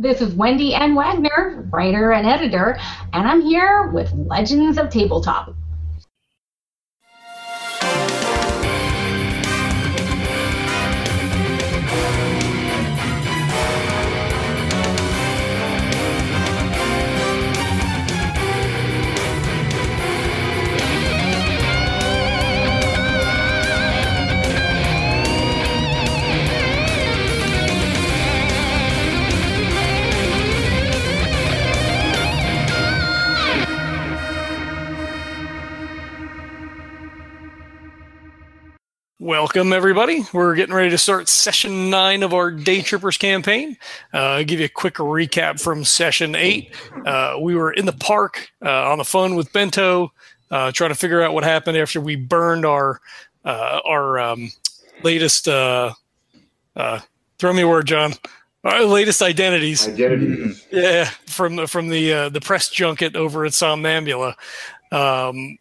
This is Wendy N. Wagner, writer and editor, and I'm here with Legends of Tabletop. Welcome, everybody. We're getting ready to start session nine of our Day Trippers campaign. Uh, I'll give you a quick recap from session eight. Uh, we were in the park uh, on the phone with Bento, uh, trying to figure out what happened after we burned our uh, our um, latest. Uh, throw me a word, John. Our latest identities. Identities. Yeah, from the from the the press junket over at Somnambula. Um,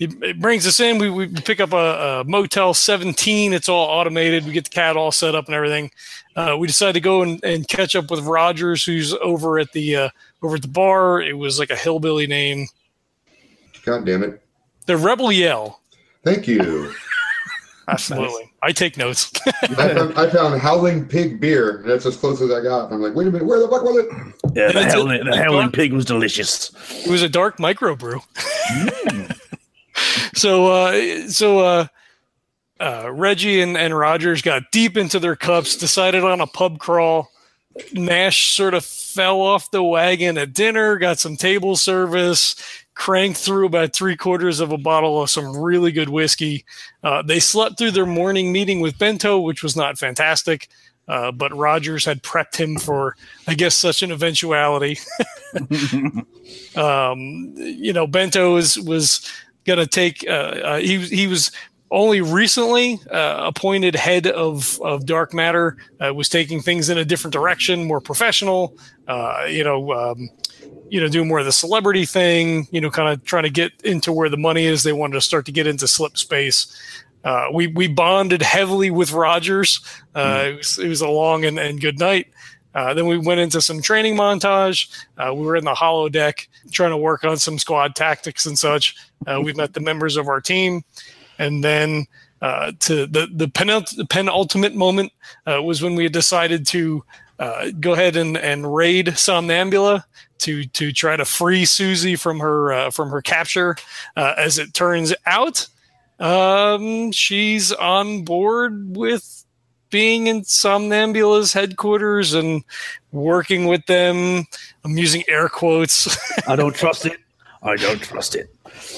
it brings us in. We, we pick up a, a, Motel 17. It's all automated. We get the cat all set up and everything. Uh, we decided to go and, and, catch up with Rogers, who's over at the uh, over at the bar. It was like a hillbilly name. God damn it! The Rebel Yell. Thank you. Absolutely. Nice. I take notes. I, found, I, found, Howling Pig beer. That's as close as I got. I'm like, wait a minute, where the fuck was it? Yeah, the, howling, the howling Pig was delicious. It was a dark microbrew. Mm so uh, so uh, uh, Reggie and, and Rogers got deep into their cups, decided on a pub crawl. Nash sort of fell off the wagon at dinner, got some table service, cranked through about three quarters of a bottle of some really good whiskey. Uh, they slept through their morning meeting with Bento, which was not fantastic. Uh, but Rogers had prepped him for, I guess, such an eventuality. um, you know, Bento was was going to take. Uh, uh, he he was only recently uh, appointed head of of dark matter. Uh, was taking things in a different direction, more professional. Uh, you know. Um, you know, do more of the celebrity thing. You know, kind of trying to get into where the money is. They wanted to start to get into slip space. Uh, we we bonded heavily with Rogers. Mm. It, was, it was a long and, and good night. Uh, then we went into some training montage. Uh, we were in the holodeck trying to work on some squad tactics and such. Uh, we met the members of our team, and then uh, to the the, penult- the penultimate moment uh, was when we decided to uh, go ahead and, and raid Somnambula to to try to free Susie from her from her capture. as it turns out, um, she's on board with being in Somnambula's headquarters and working with them. I'm using air quotes. I don't trust it. I don't trust it.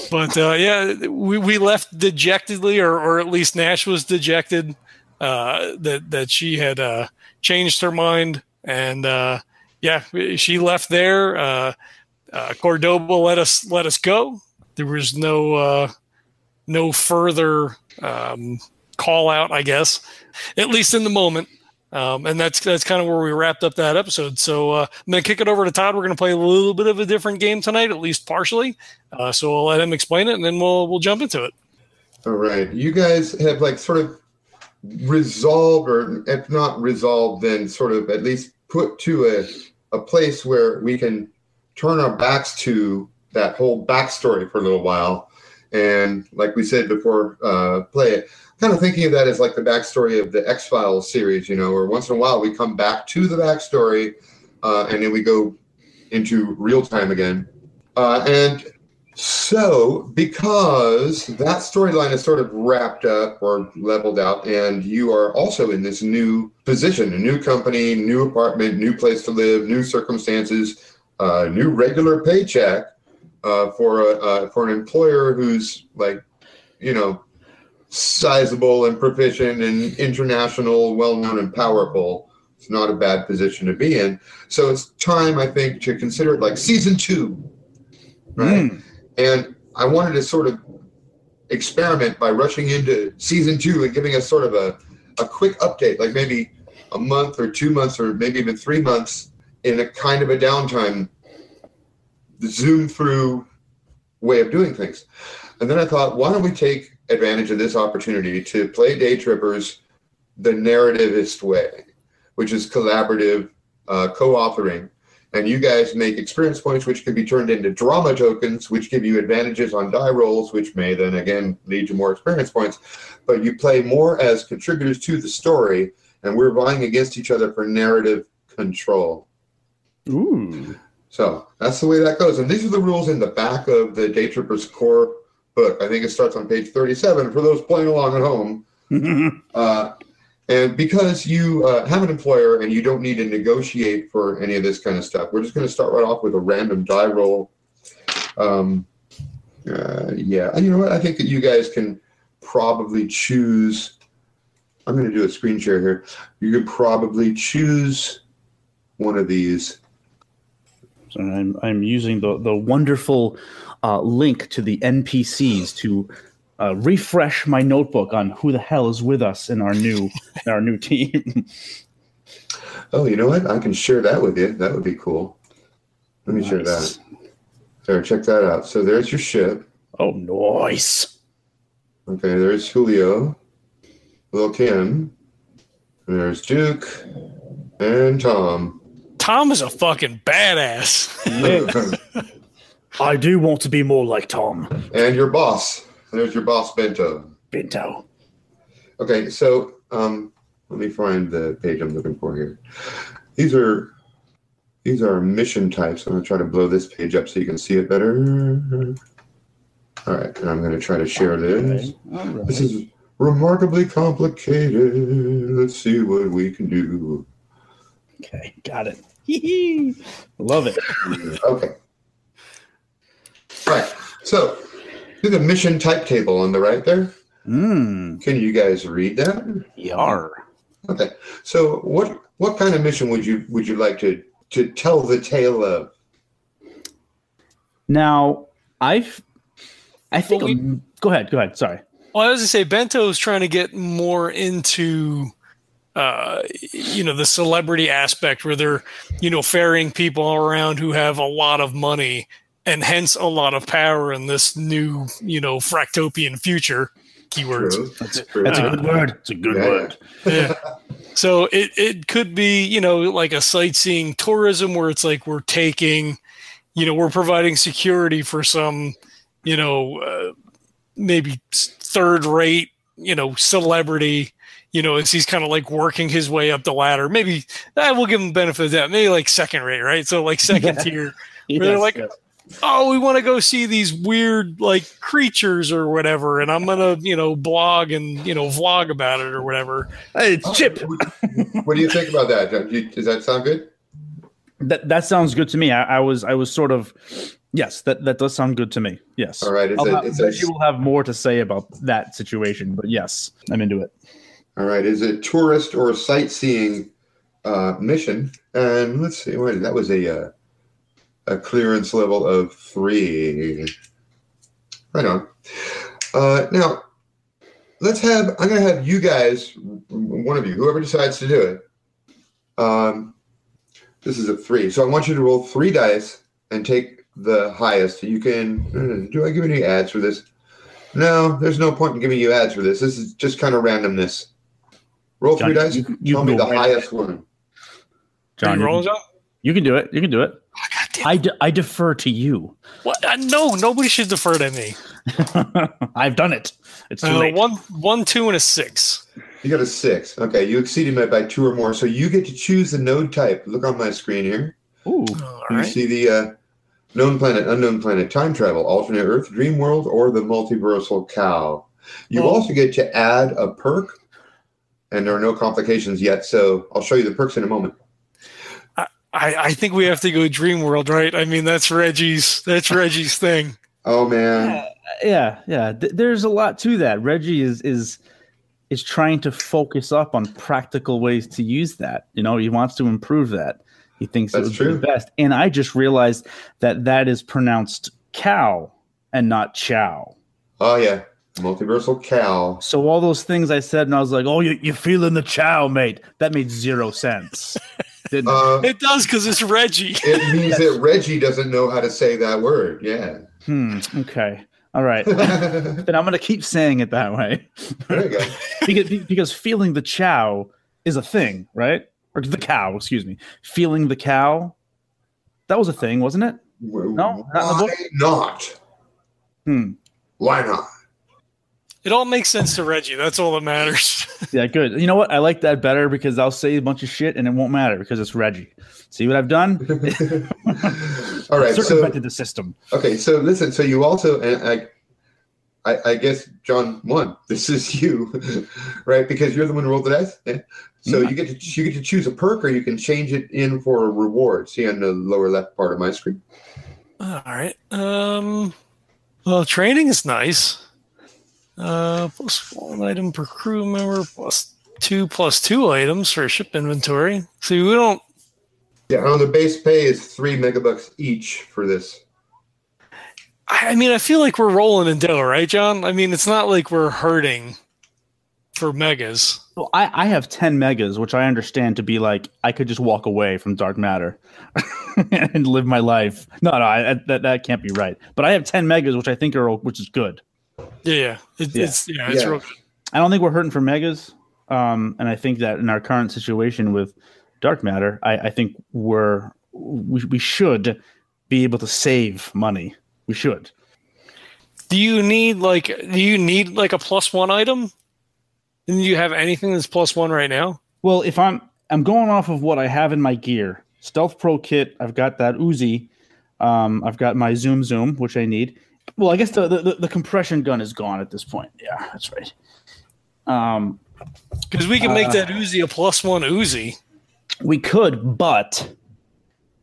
But uh, yeah, we, we left dejectedly, or, or at least Nash was dejected uh, that that she had uh, changed her mind, and uh, yeah, she left there. Uh, uh, Cordoba let us let us go. There was no no further um, call out, I guess, at least in the moment. Um, and that's that's kind of where we wrapped up that episode. So uh, I'm going to kick it over to Todd. We're going to play a little bit of a different game tonight, at least partially. Uh, so I'll let him explain it, and then we'll we'll jump into it. All right, you guys have like sort of resolved, or if not resolved, then sort of at least put to a a place where we can turn our backs to that whole backstory for a little while. And like we said before, uh, play it kind of thinking of that as like the backstory of the X Files series, you know, where once in a while we come back to the backstory uh, and then we go into real time again. Uh, and so, because that storyline is sort of wrapped up or leveled out, and you are also in this new position, a new company, new apartment, new place to live, new circumstances, uh, new regular paycheck uh, for a uh, for an employer who's like, you know, sizable and proficient and international, well known and powerful. It's not a bad position to be in. So it's time, I think, to consider it like season two, right? Mm. And I wanted to sort of experiment by rushing into season two and giving us sort of a, a quick update, like maybe a month or two months or maybe even three months in a kind of a downtime, zoom through way of doing things. And then I thought, why don't we take advantage of this opportunity to play day trippers the narrativist way, which is collaborative, uh, co-authoring, and you guys make experience points, which can be turned into drama tokens, which give you advantages on die rolls, which may then again lead to more experience points. But you play more as contributors to the story, and we're vying against each other for narrative control. Ooh. So that's the way that goes. And these are the rules in the back of the Day Trippers core book. I think it starts on page 37 for those playing along at home. Uh, and because you uh, have an employer and you don't need to negotiate for any of this kind of stuff, we're just going to start right off with a random die roll. Um, uh, yeah, and you know what? I think that you guys can probably choose. I'm going to do a screen share here. You could probably choose one of these. So I'm I'm using the the wonderful uh, link to the NPCs to uh, refresh my notebook on who the hell is with us in our new in our new team. Oh, you know what? I can share that with you. That would be cool. Let me share that. There, check that out. So there's your ship. Oh, nice. Okay, there's Julio, Lil Kim, there's Duke, and Tom. Tom is a fucking badass. I do want to be more like Tom and your boss. There's your boss, Bento. Bento. Okay, so um, let me find the page I'm looking for here. These are these are mission types. I'm gonna try to blow this page up so you can see it better. All right, and I'm gonna try to share this. All right. This is remarkably complicated. Let's see what we can do. Okay, got it. Love it. Okay. Right. So, see the mission type table on the right there. Mmm. Can you guys read that? Yar. Okay. So, what what kind of mission would you would you like to to tell the tale of? Now, I've, I think. Well, we- go ahead. Go ahead. Sorry. Well, I was gonna say Bento's trying to get more into, uh, you know, the celebrity aspect where they're, you know, ferrying people around who have a lot of money and hence a lot of power in this new, you know, fractopian future. Keywords. True. That's, True. that's a good word. It's a good Yeah, word. Yeah. So it, it could be, you know, like a sightseeing tourism where it's like we're taking, you know, we're providing security for some, you know, uh, maybe third rate, you know, celebrity, you know, as he's kind of like working his way up the ladder. Maybe I will give him the benefit of that. Maybe like second rate, right? So like second Yeah. tier. they're like- yes. Oh, we want to go see these weird like creatures or whatever, and I'm gonna, you know, blog and you know vlog about it or whatever. Hey, it's Chip. What do you think about that? Does that sound good? That that sounds good to me. I, I was I was sort of yes. That that does sound good to me. Yes. All right. It's I'll a, have, it's Reggie a, will have more to say about that situation, but yes, I'm into it. all right. Is it tourist or sightseeing uh, mission? And let's see. What that was a uh, a clearance level of three. Right on. Uh, now, let's have. I'm going to have you guys, one of you, whoever decides to do it. Um, this is a three, so I want you to roll three dice and take the highest. You can. Do I give any ads for this? No, there's no point in giving you ads for this. This is just kind of randomness. Roll three dice. you- you tell me the right highest one. John, you you rolling, can, you can do it. You can do it. God damn. I, de- I defer to you. What? Uh, no, nobody should defer to me. I've done it. It's too Uh, late. one, one, two, and a six. You got a six. Okay, you exceeded it by two or more. So you get to choose the node type. Look on my screen here. Ooh. All you right. see the uh, known planet, unknown planet, time travel, alternate Earth, dream world, or the multiversal cow. You Oh. also get to add a perk, and there are no complications yet. So I'll show you the perks in a moment. I, I think we have to go Dream World, right? I mean, that's Reggie's. That's Reggie's thing. Oh man, yeah, yeah. Th- there's a lot to that. Reggie is is is trying to focus up on practical ways to use that. You know, he wants to improve that. He thinks it That's would be true. the best. And I just realized that that is pronounced cow and not chow. oh yeah, multiversal cow. So all those things I said, and I was like, "Oh, you, you're feeling the chow, mate." That made zero sense. Didn't it? Uh, It does because it's Reggie. it means that Reggie doesn't know how to say that word. Yeah. hmm. Okay. All right. then I'm gonna keep saying it that way you go. because because feeling the chow is a thing, right? or the cow, excuse me, feeling the cow. That was a thing, wasn't it? No, not in the why book? not? Hmm. Why not? It all makes sense to Reggie. That's all that matters. Yeah, good. You know what? I like that better because I'll say a bunch of shit and it won't matter because it's Reggie. See what I've done? All right. So Circumvented the system. okay. So listen. So you also and I, I, I guess John one. This is you, right? Because you're the one who rolled the dice. Yeah. So Yeah. you get to you get to choose a perk, or you can change it in for a reward. See on the lower left part of my screen. all right. Um. Well, training is nice. Uh, plus one item per crew member, plus two plus two items for ship inventory. See, we don't. Yeah. On the base pay is three megabucks each for this. I I mean, I feel like we're rolling in dough, right, John? I mean, it's not like we're hurting for megas. Well, I, I have 10 megas, which I understand to be like I could just walk away from dark matter and live my life. No, no, I, that, that can't be right. But I have 10 megas, which I think are, which is good. Yeah, yeah. It, Yeah. It's yeah, it's Yeah. real. Good. I don't think we're hurting for megas. Um, and I think that in our current situation with dark matter, I, I think we're we, we should be able to save money. We should. Do you need like do you need like a plus one item? And do you have anything that's plus one right now? Well, if I'm I'm going off of what I have in my gear, Stealth Pro kit, I've got that Uzi, um, I've got my Zoom Zoom, which I need. Well, I guess the, the the compression gun is gone at this point. Yeah, that's right. Um, Because we can make Uh, that Uzi a plus one Uzi. we could, but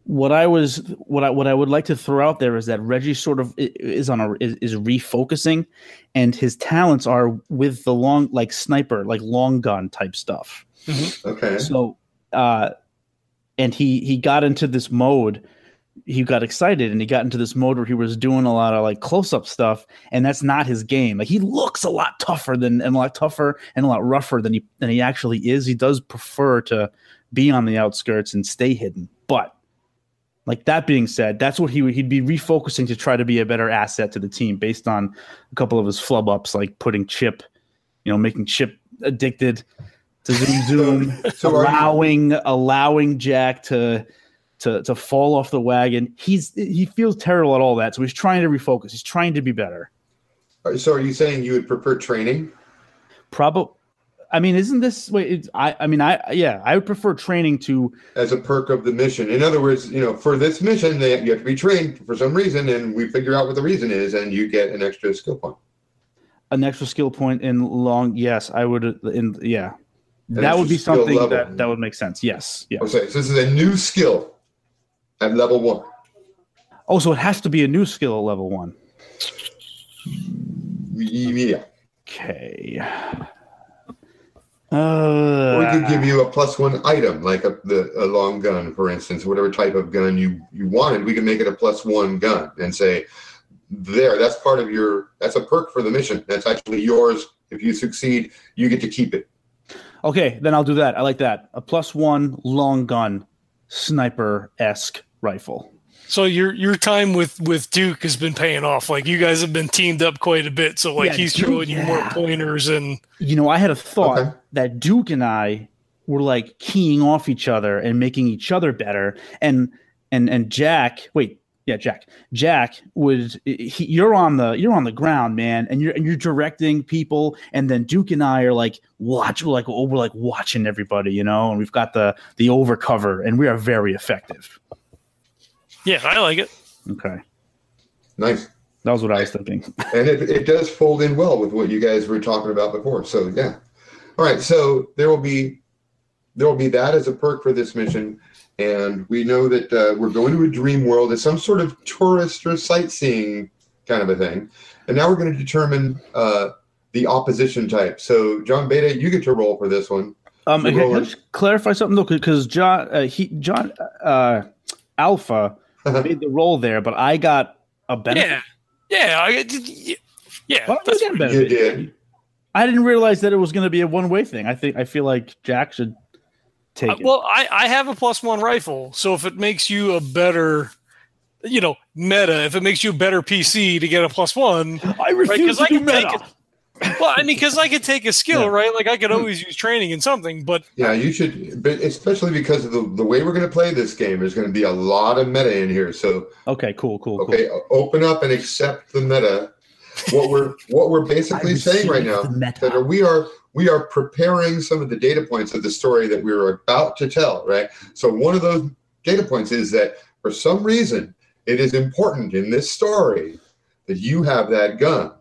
what I was what I what I would like to throw out there is that Reggie sort of is on a is, is refocusing, and his talents are with the long like sniper like long gun type stuff. Okay. So, uh, and he he got into this mode. He got excited and he got into this mode where he was doing a lot of like close up stuff, and that's not his game. Like he looks a lot tougher than and a lot tougher and a lot rougher than he than he actually is. He does prefer to be on the outskirts and stay hidden. But like that being said, that's what he would he'd be refocusing to try to be a better asset to the team based on a couple of his flub ups, like putting Chip, you know, making Chip addicted to zoom zoom So you, allowing allowing Jack to to to fall off the wagon. He's he feels terrible at all that, so he's trying to refocus. He's trying to be better. so are you saying you would prefer training? Probably. I mean, isn't this wait? It's, I I mean, I yeah, I would prefer training to as a perk of the mission. In other words, you know, for this mission, they, you have to be trained for some reason, and we figure out what the reason is, and you get an extra skill point. an extra skill point in long. Yes, I would. In yeah, An that would be something level. that that would make sense. Yes, yeah. Okay, so this is a new skill at level one. Oh, so it has to be a new skill at level one. Yeah, Okay. or Uh, we could give you a plus one item, like a the a long gun, for instance, whatever type of gun you you wanted. We can make it a plus one gun and say, there, that's part of your. That's a perk for the mission. That's actually yours. If you succeed, you get to keep it. Okay, then I'll do that. I like that. A plus one long gun, sniper esque rifle. So your your time with with Duke has been paying off. Like you guys have been teamed up quite a bit. So like Yeah, he's Duke, showing you more pointers and You know, I had a thought Okay. that Duke and I were like keying off each other and making each other better. And and and Jack, wait, yeah, Jack. Jack would he, you're on the you're on the ground, man, and you're and you're directing people, and then Duke and I are like watch, we're like oh, we're like watching everybody, you know, and we've got the the overcover, and we are very effective. Yeah, I like it. Okay, Nice. that was what I was thinking. and it, it does fold in well with what you guys were talking about before. So yeah. All right. So there will be there will be that as a perk for this mission, and we know that uh, we're going to a dream world. It's some sort of tourist or sightseeing kind of a thing, and now we're going to determine uh, the opposition type. So John Beta, you get to roll for this one. Um, Roll can I just clarify something though, because John, uh, he, John, uh, Alpha made the roll there, but I got a benefit. Yeah, yeah, I, yeah. Why don't you that's get You did. I didn't realize that it was going to be a one-way thing. I think I feel like Jack should take Uh, it. well, I, I have a plus one rifle, so if it makes you a better, you know, meta, if it makes you a better PC to get a plus one, I right? refuse I to do can take meta. it. Well, I mean, because I could take a skill, Yeah. right? Like I could always use training in something, but Yeah, you should, but especially because of the, the way we're going to play this game, there's going to be a lot of meta in here. So, Okay, cool, cool, okay, o- open up and accept the meta. What we're what we're basically saying right now meta. that are, we are we are preparing some of the data points of the story that we are about to tell, right? So one of those data points is that for some reason it is important in this story that you have that gun.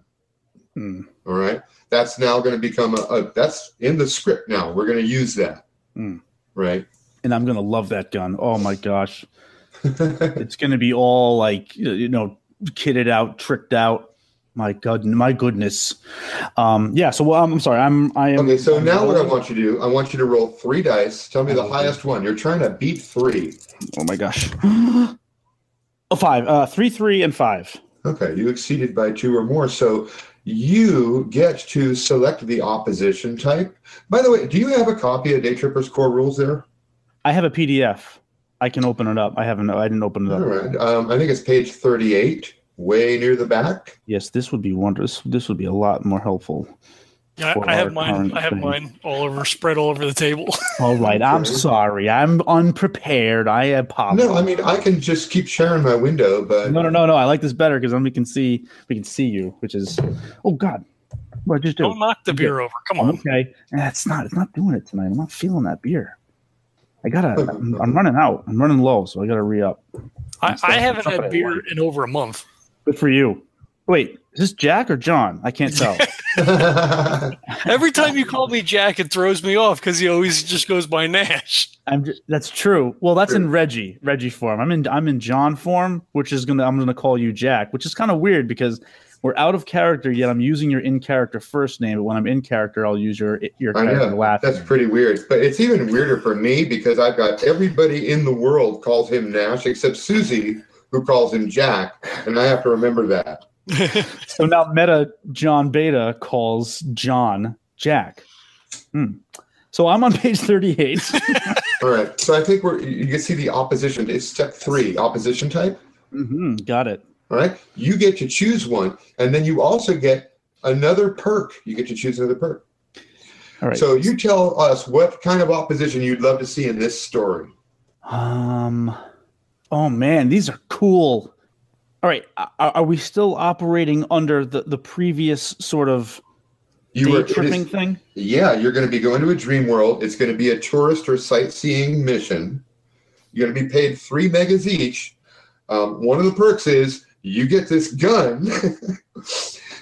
Hmm. All right. That's now going to become a, a that's in the script now. We're going to use that. Mm. Right. And I'm gonna love that gun. Oh my gosh, it's gonna be all like you know, kitted out, tricked out. My god, my goodness. Um, yeah. So well, I'm, I'm sorry. I'm. I am. okay. So I'm now what I want you to do, I want you to roll three dice. Tell me the highest one. You're trying to beat three. Oh my gosh. oh, five. Uh, three, three, and five. Okay. You exceeded by two or more. So you get to select the opposition type. By the way, do you have a copy of Day Tripper's core rules there? I have a PDF. I can open it up. I haven't. I didn't open it up. right. Um, I think it's page 38, way near the back. Yes, this would be wondrous. This would be a lot more helpful. Yeah, I have mine. I have thing. mine all over, spread all over the table. All right. I'm sorry. I'm unprepared. I apologize. No, I mean, I can just keep sharing my window, but No, no, no, no. I like this better because then we can see we can see you, which is oh god. What I just do? Don't knock the beer over. Come on. Okay. It's not it's not doing it tonight. I'm not feeling that beer. I gotta I'm, I'm running out. I'm running low, so I gotta re up. I, I haven't stuff that had beer in over a month. Good for you. Wait, is this Jack or John? I can't tell. Every time you call me Jack, it throws me off because he always just goes by Nash. I'm just, that's true. Well, that's in Reggie, Reggie form. I'm in I'm in John form, which is gonna I'm gonna call you Jack, which is kind of weird because we're out of character yet. I'm using your in character first name, but when I'm in character, I'll use your your I character know. last. That's name. pretty weird. But it's even weirder for me because I've got everybody in the world calls him Nash except Susie, who calls him Jack. And I have to remember that. So now Meta John Beta calls John Jack. Hmm. So I'm on page 38. All right. So I think we're you can see the opposition. It's step three, opposition type. hmm Got it. All right. You get to choose one, and then you also get another perk. You get to choose another perk. All right. So you tell us what kind of opposition you'd love to see in this story. um. Oh man, these are cool. All right. Are, are we still operating under the the previous sort of You day were it is- tripping thing? Yeah, you're going to be going to a dream world. It's going to be a tourist or sightseeing mission. You're going to be paid three megas each. Um, one of the perks is you get this gun,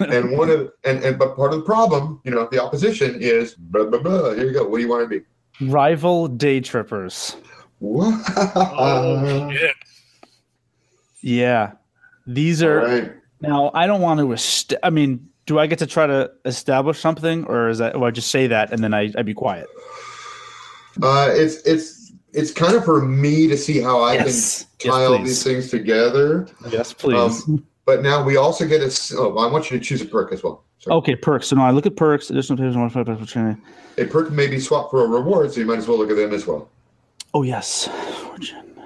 and one of and, and but part of the problem, you know, the opposition is blah blah blah. Here you go. What do you want to be? Rival day trippers. Wow. oh shit! Yeah. These are right. now. I don't want to. Est- I mean, do I get to try to establish something, or is that? Or I just say that and then I I be quiet? Uh, it's it's it's kind of for me to see how I Yes. can Yes, tie all these things together. Yes, please. But now we also get a. Oh, I want you to choose a perk as well. So okay, perks. So now I look at perks. Additional pages, one five opportunity. a perk may be swapped for a reward, so you might as well look at them as well. Oh yes, Fortune.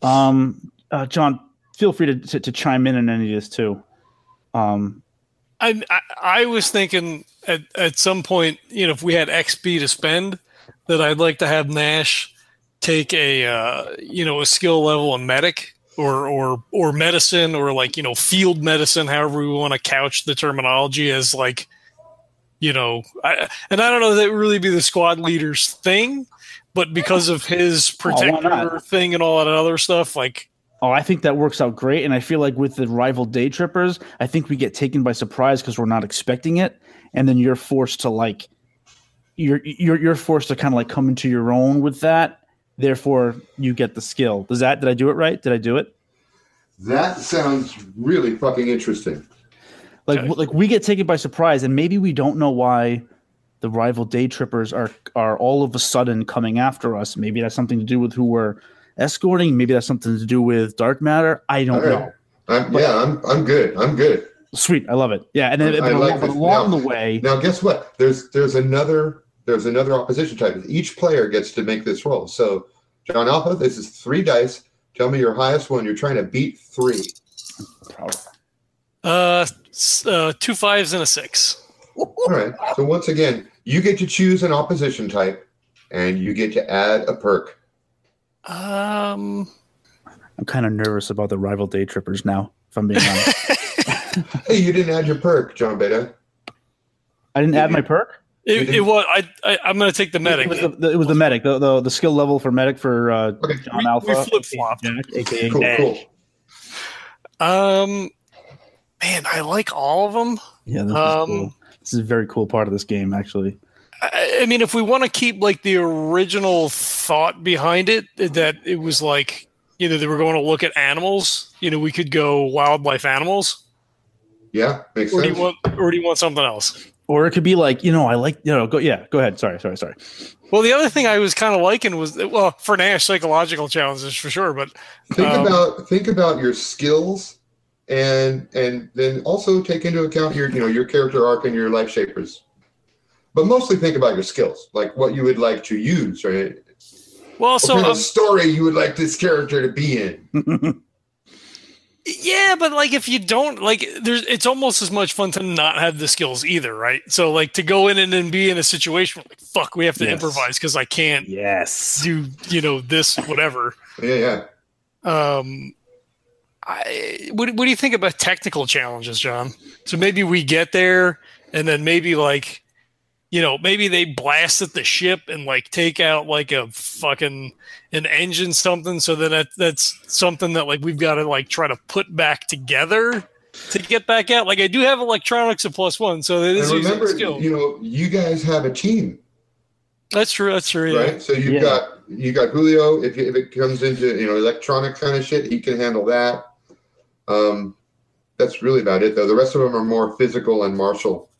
Um, uh, John, feel free to, to to chime in on any of this too. Um, I, I I was thinking at at some point, you know, if we had XP to spend, that I'd like to have Nash take a uh, you know a skill level in medic or or or medicine or like you know field medicine, however we want to couch the terminology as like you know, I, and I don't know that would really be the squad leader's thing, but because of his Oh, protector thing and all that other stuff, like oh, I think that works out great, and I feel like with the rival day trippers, I think we get taken by surprise because we're not expecting it, and then you're forced to like, you're you're you're forced to kind of like come into your own with that. Therefore, you get the skill. Does that? Did I do it right? Did I do it? That sounds really fucking interesting. Like Okay. like we get taken by surprise, and maybe we don't know why the rival day trippers are are all of a sudden coming after us. Maybe that's something to do with who we're escorting. Maybe that's something to do with dark matter. I don't All right. know. I'm, yeah, I'm I'm good. I'm good. Sweet, I love it. Yeah, and then I but like along, along Now- the way, Now, guess what? There's there's another there's another opposition type. Each player gets to make this roll. So, John Alpha, this is three dice. Tell me your highest one. You're trying to beat three. uh, uh two fives and a six. All right. So once again, you get to choose an opposition type, and you get to add a perk. Um, I'm kind of nervous about the rival day trippers now. If I'm being honest, Hey, you didn't add your perk, John Beta. I didn't add my perk. it, it was. I, I I'm gonna take the medic. It was the, the- it was the medic, the, the the skill level for medic for uh, Okay. John We- Alpha. we flip-flopped. Cool, Ash. cool. Um, man, I like all of them. Yeah, this, Um, is cool. this is a very cool part of this game, actually. I, I mean, if we want to keep like the original thought behind it, that it was like you know they were going to look at animals. You know, we could go wildlife animals, Yeah, makes or do sense. you want, or do you want something else? Or it could be like, you know, I like, you know, go yeah, go ahead. Sorry, sorry, sorry. Well, the other thing I was kind of liking was well for Nash psychological challenges for sure, but think um, about think about your skills, and and then also take into account your you know your character arc and your life shapers. But mostly think about your skills, like what you would like to use, right? well, so kind um, story you would like this character to be in. Yeah, but like if you don't like there's it's almost as much fun to not have the skills either, right? So like to go in and then be in a situation where like fuck, we have to Yes. improvise because I can't yes. do, you know, this whatever. Yeah, yeah. Um I what what do you think about technical challenges, John? So maybe we get there and then maybe like you know, maybe they blast at the ship and like take out like a fucking an engine something so that that- that's something that like we've got to like try to put back together to get back out. Like I do have electronics at plus one, so it is And remember, skill. you know, you guys have a team, That's true. That's true. Yeah. right? So you've Yeah. got you got Julio. If, if it comes into you know electronic kind of shit, he can handle that. Um, that's really about it, though. The rest of them are more physical and martial.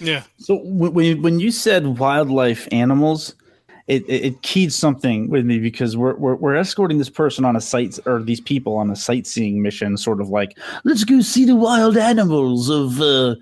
Yeah. So when when you, said wildlife animals, it, it, it keyed something with me because we're, we're we're escorting this person on a sight or these people on a sightseeing mission, sort of like let's go see the wild animals of uh,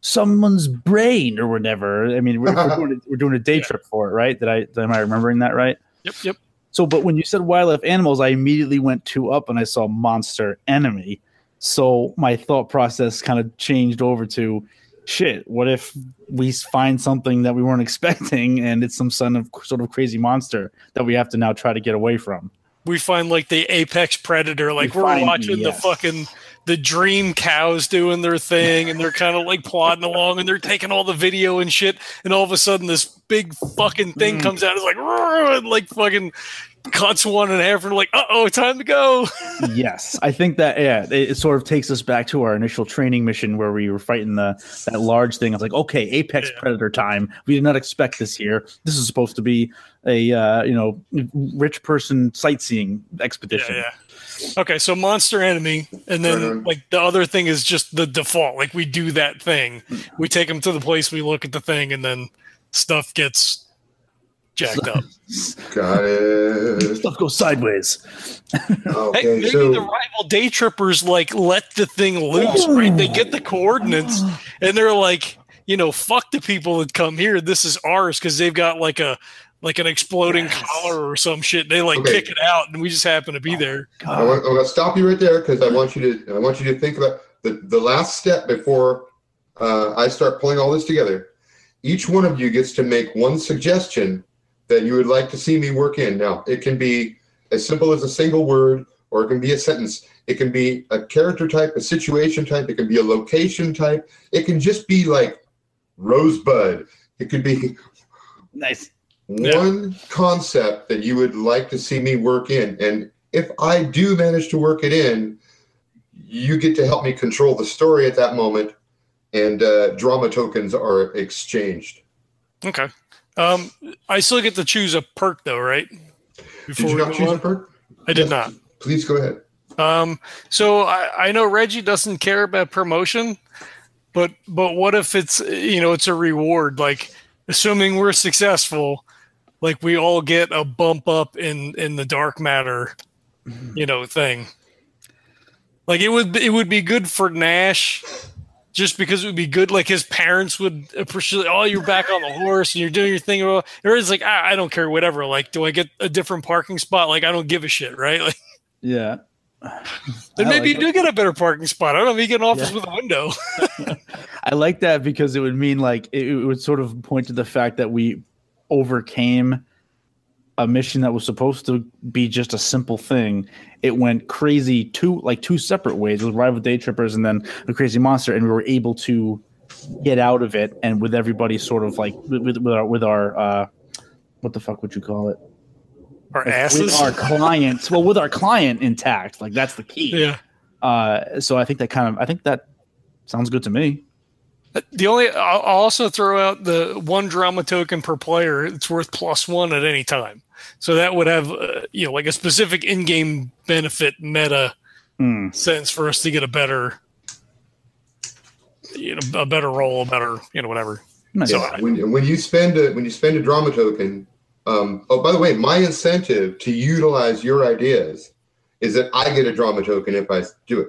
someone's brain or whatever. I mean, we're, we're, doing, a, we're doing a day Yeah. trip for it, right? Did I am I remembering that right? Yep. Yep. So, but when you said wildlife animals, I immediately went to up and I saw monster enemy. So my thought process kind of changed over to shit. What if we find something that we weren't expecting and it's some son of sort of crazy monster that we have to now try to get away from? we find like the apex predator like We are watching yes. the fucking the dream cows doing their thing and they're kind of like plodding along and they're taking all the video and shit and all of a sudden this big fucking thing Mm. comes out it's like and like fucking cuts one in half and like uh-oh time to go yes, I think that yeah, it, it sort of takes us back to our initial training mission where we were fighting the that large thing. I was like, okay, apex Yeah. predator time. We did not expect this here. This is supposed to be a uh, you know rich person sightseeing expedition. yeah yeah okay so monster enemy and then like the other thing is just the default like we do that thing we take them to the place we look at the thing and then stuff gets jacked up Got it. Stuff goes sideways. Hey, maybe so the rival day trippers like let the thing loose, right? They get the coordinates and they're like, you know, fuck the people that come here. This is ours because they've got like a like an exploding Yes. collar or some shit. They like Okay. kick it out and we just happen to be there. I want, I'm gonna stop you right there because I want you to I want you to think about the the last step before uh, I start pulling all this together. Each one of you gets to make one suggestion that you would like to see me work in. Now, it can be as simple as a single word, or it can be a sentence. It can be a character type, a situation type. It can be a location type. It can just be like Rosebud. It could be Nice. Yeah. one concept that you would like to see me work in. And if I do manage to work it in, you get to help me control the story at that moment, and uh, drama tokens are exchanged. Okay. Um, I still get to choose a perk though, right? Did you we not choose a on? perk? I did not. Please go ahead. Um, so I, I know Reggie doesn't care about promotion, but but what if it's you know it's a reward? Like assuming we're successful, like we all get a bump up in in the dark matter, you know, thing. Like it would it would be good for Nash. Just because it would be good, like his parents would appreciate. Oh, you're back on the horse and you're doing your thing. Everyone's like, ah, I don't care, whatever. Like, do I get a different parking spot? Like, I don't give a shit, right? Like, Yeah. then maybe like you do get a better parking spot. I don't know. Maybe you get an office Yeah. with a window. I like that because it would mean like it, it would sort of point to the fact that we overcame a mission that was supposed to be just a simple thing. It went crazy two like two separate ways with rival day trippers and then the crazy monster, and we were able to get out of it and with everybody sort of like with, with, with our with our uh what the fuck would you call it? Our With asses. our clients. Well, with our client intact. Like that's the key. yeah. Uh so I think that kind of I think that sounds good to me. The only I'll I'll also throw out the one drama token per player. It's worth plus one at any time. So that would have uh, you know like a specific in-game benefit meta Hmm. sense for us to get a better you know a better roll, a better you know whatever. Nice. So when, when you spend a when you spend a drama token um, oh by the way my incentive to utilize your ideas is that i get a drama token if i do it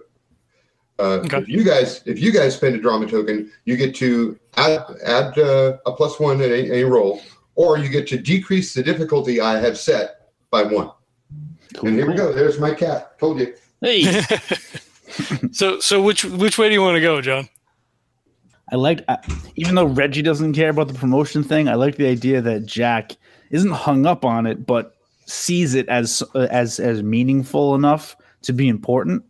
uh, Okay. if you guys if you guys spend a drama token you get to add add uh, a plus one at any, any roll or you get to decrease the difficulty i have set by one and here we go there's my cat told you Hey. so so which which way do you want to go, John? I like, I, even though Reggie doesn't care about the promotion thing, I like the idea that Jack isn't hung up on it, but sees it as uh, as as meaningful enough to be important.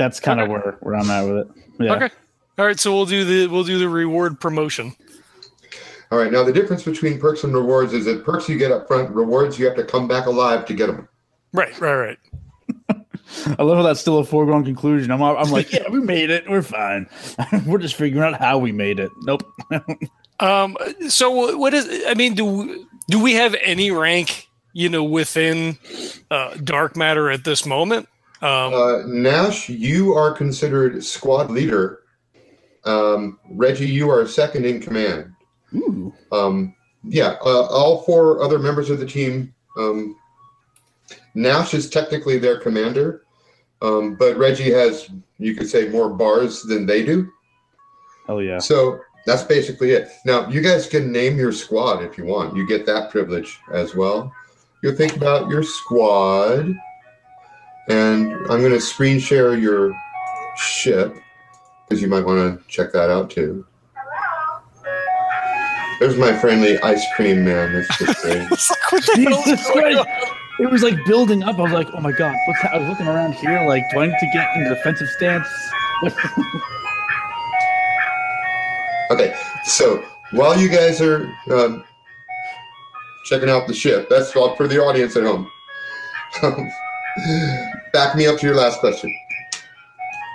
That's kind of Okay. where where I'm at with it. Yeah. Okay. All right, so we'll do the we'll do the reward promotion. all right now the difference between perks and rewards is that perks you get up front rewards you have to come back alive to get them Right, right, right. I love how that's still a foregone conclusion. I'm I'm like, yeah, we made it. We're fine. We're just figuring out how we made it. Nope. Um, so what is? I mean, do do we have any rank? You know, within uh, dark matter at this moment. Um, Uh, Nash, you are considered squad leader. Um, Reggie, you are second in command. Ooh. Um, yeah, uh, all four other members of the team. Um, Nash is technically their commander, um, but Reggie has, you could say, more bars than they do. Hell yeah. So that's basically it. Now, you guys can name your squad if you want. You get that privilege as well. You'll think about your squad, and I'm going to screen share your ship because you might want to check that out too. There's my friendly ice cream man. That's just great. it's like, what the hell Jesus Christ. It was like building up. I was like, oh my god. What's I was looking around here, like, do I need to get in the defensive stance? Okay, so while you guys are um, checking out the ship, that's all for the audience at home. Back me up to your last question.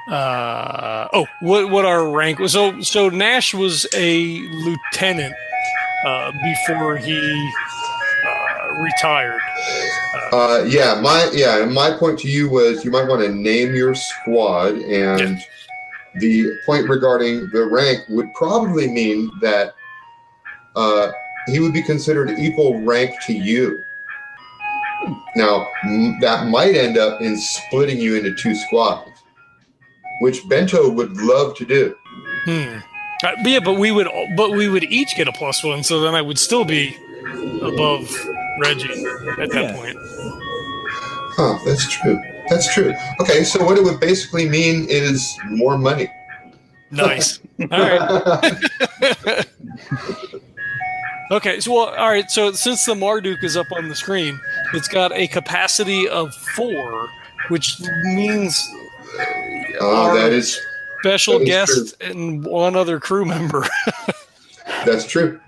Uh, oh, what what our rank was? So so Nash was a lieutenant uh, before he uh, retired. Uh, yeah, my yeah, my point to you was you might want to name your squad, and the point regarding the rank would probably mean that uh, he would be considered equal rank to you. Now that might end up in splitting you into two squads, which Bento would love to do. Hmm. Uh, but yeah, but we would but we would each get a plus one, so then I would still be above Reggie at that Yeah. point. Huh, that's true. That's true. Okay, so what it would basically mean is more money. Nice. All right. Okay, so well, all right. So since the Marduk is up on the screen, it's got a capacity of four, which means Oh, that is special that is guest and one other crew member, that's true.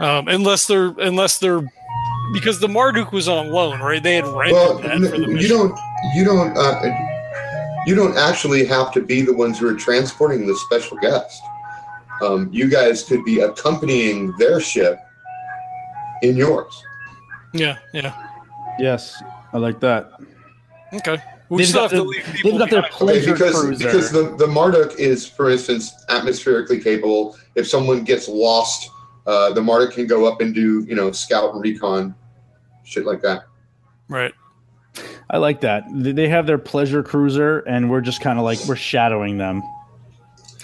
um, unless they're unless they're because the Marduk was on loan, right? They had rented Well, that for the n- you don't you don't uh, you don't actually have to be the ones who are transporting the special guest. Um, you guys could be accompanying their ship in yours. Yeah, yeah. Yes, I like that. Okay. We They've still got have to the- leave people They've got their behind. Pleasure because cruiser. because the, the Marduk is, for instance, atmospherically capable. If someone gets lost, uh, the Marduk can go up and do you know scout and recon, shit like that. right. I like that. They- They have their pleasure cruiser, and we're just kind of like we're shadowing them.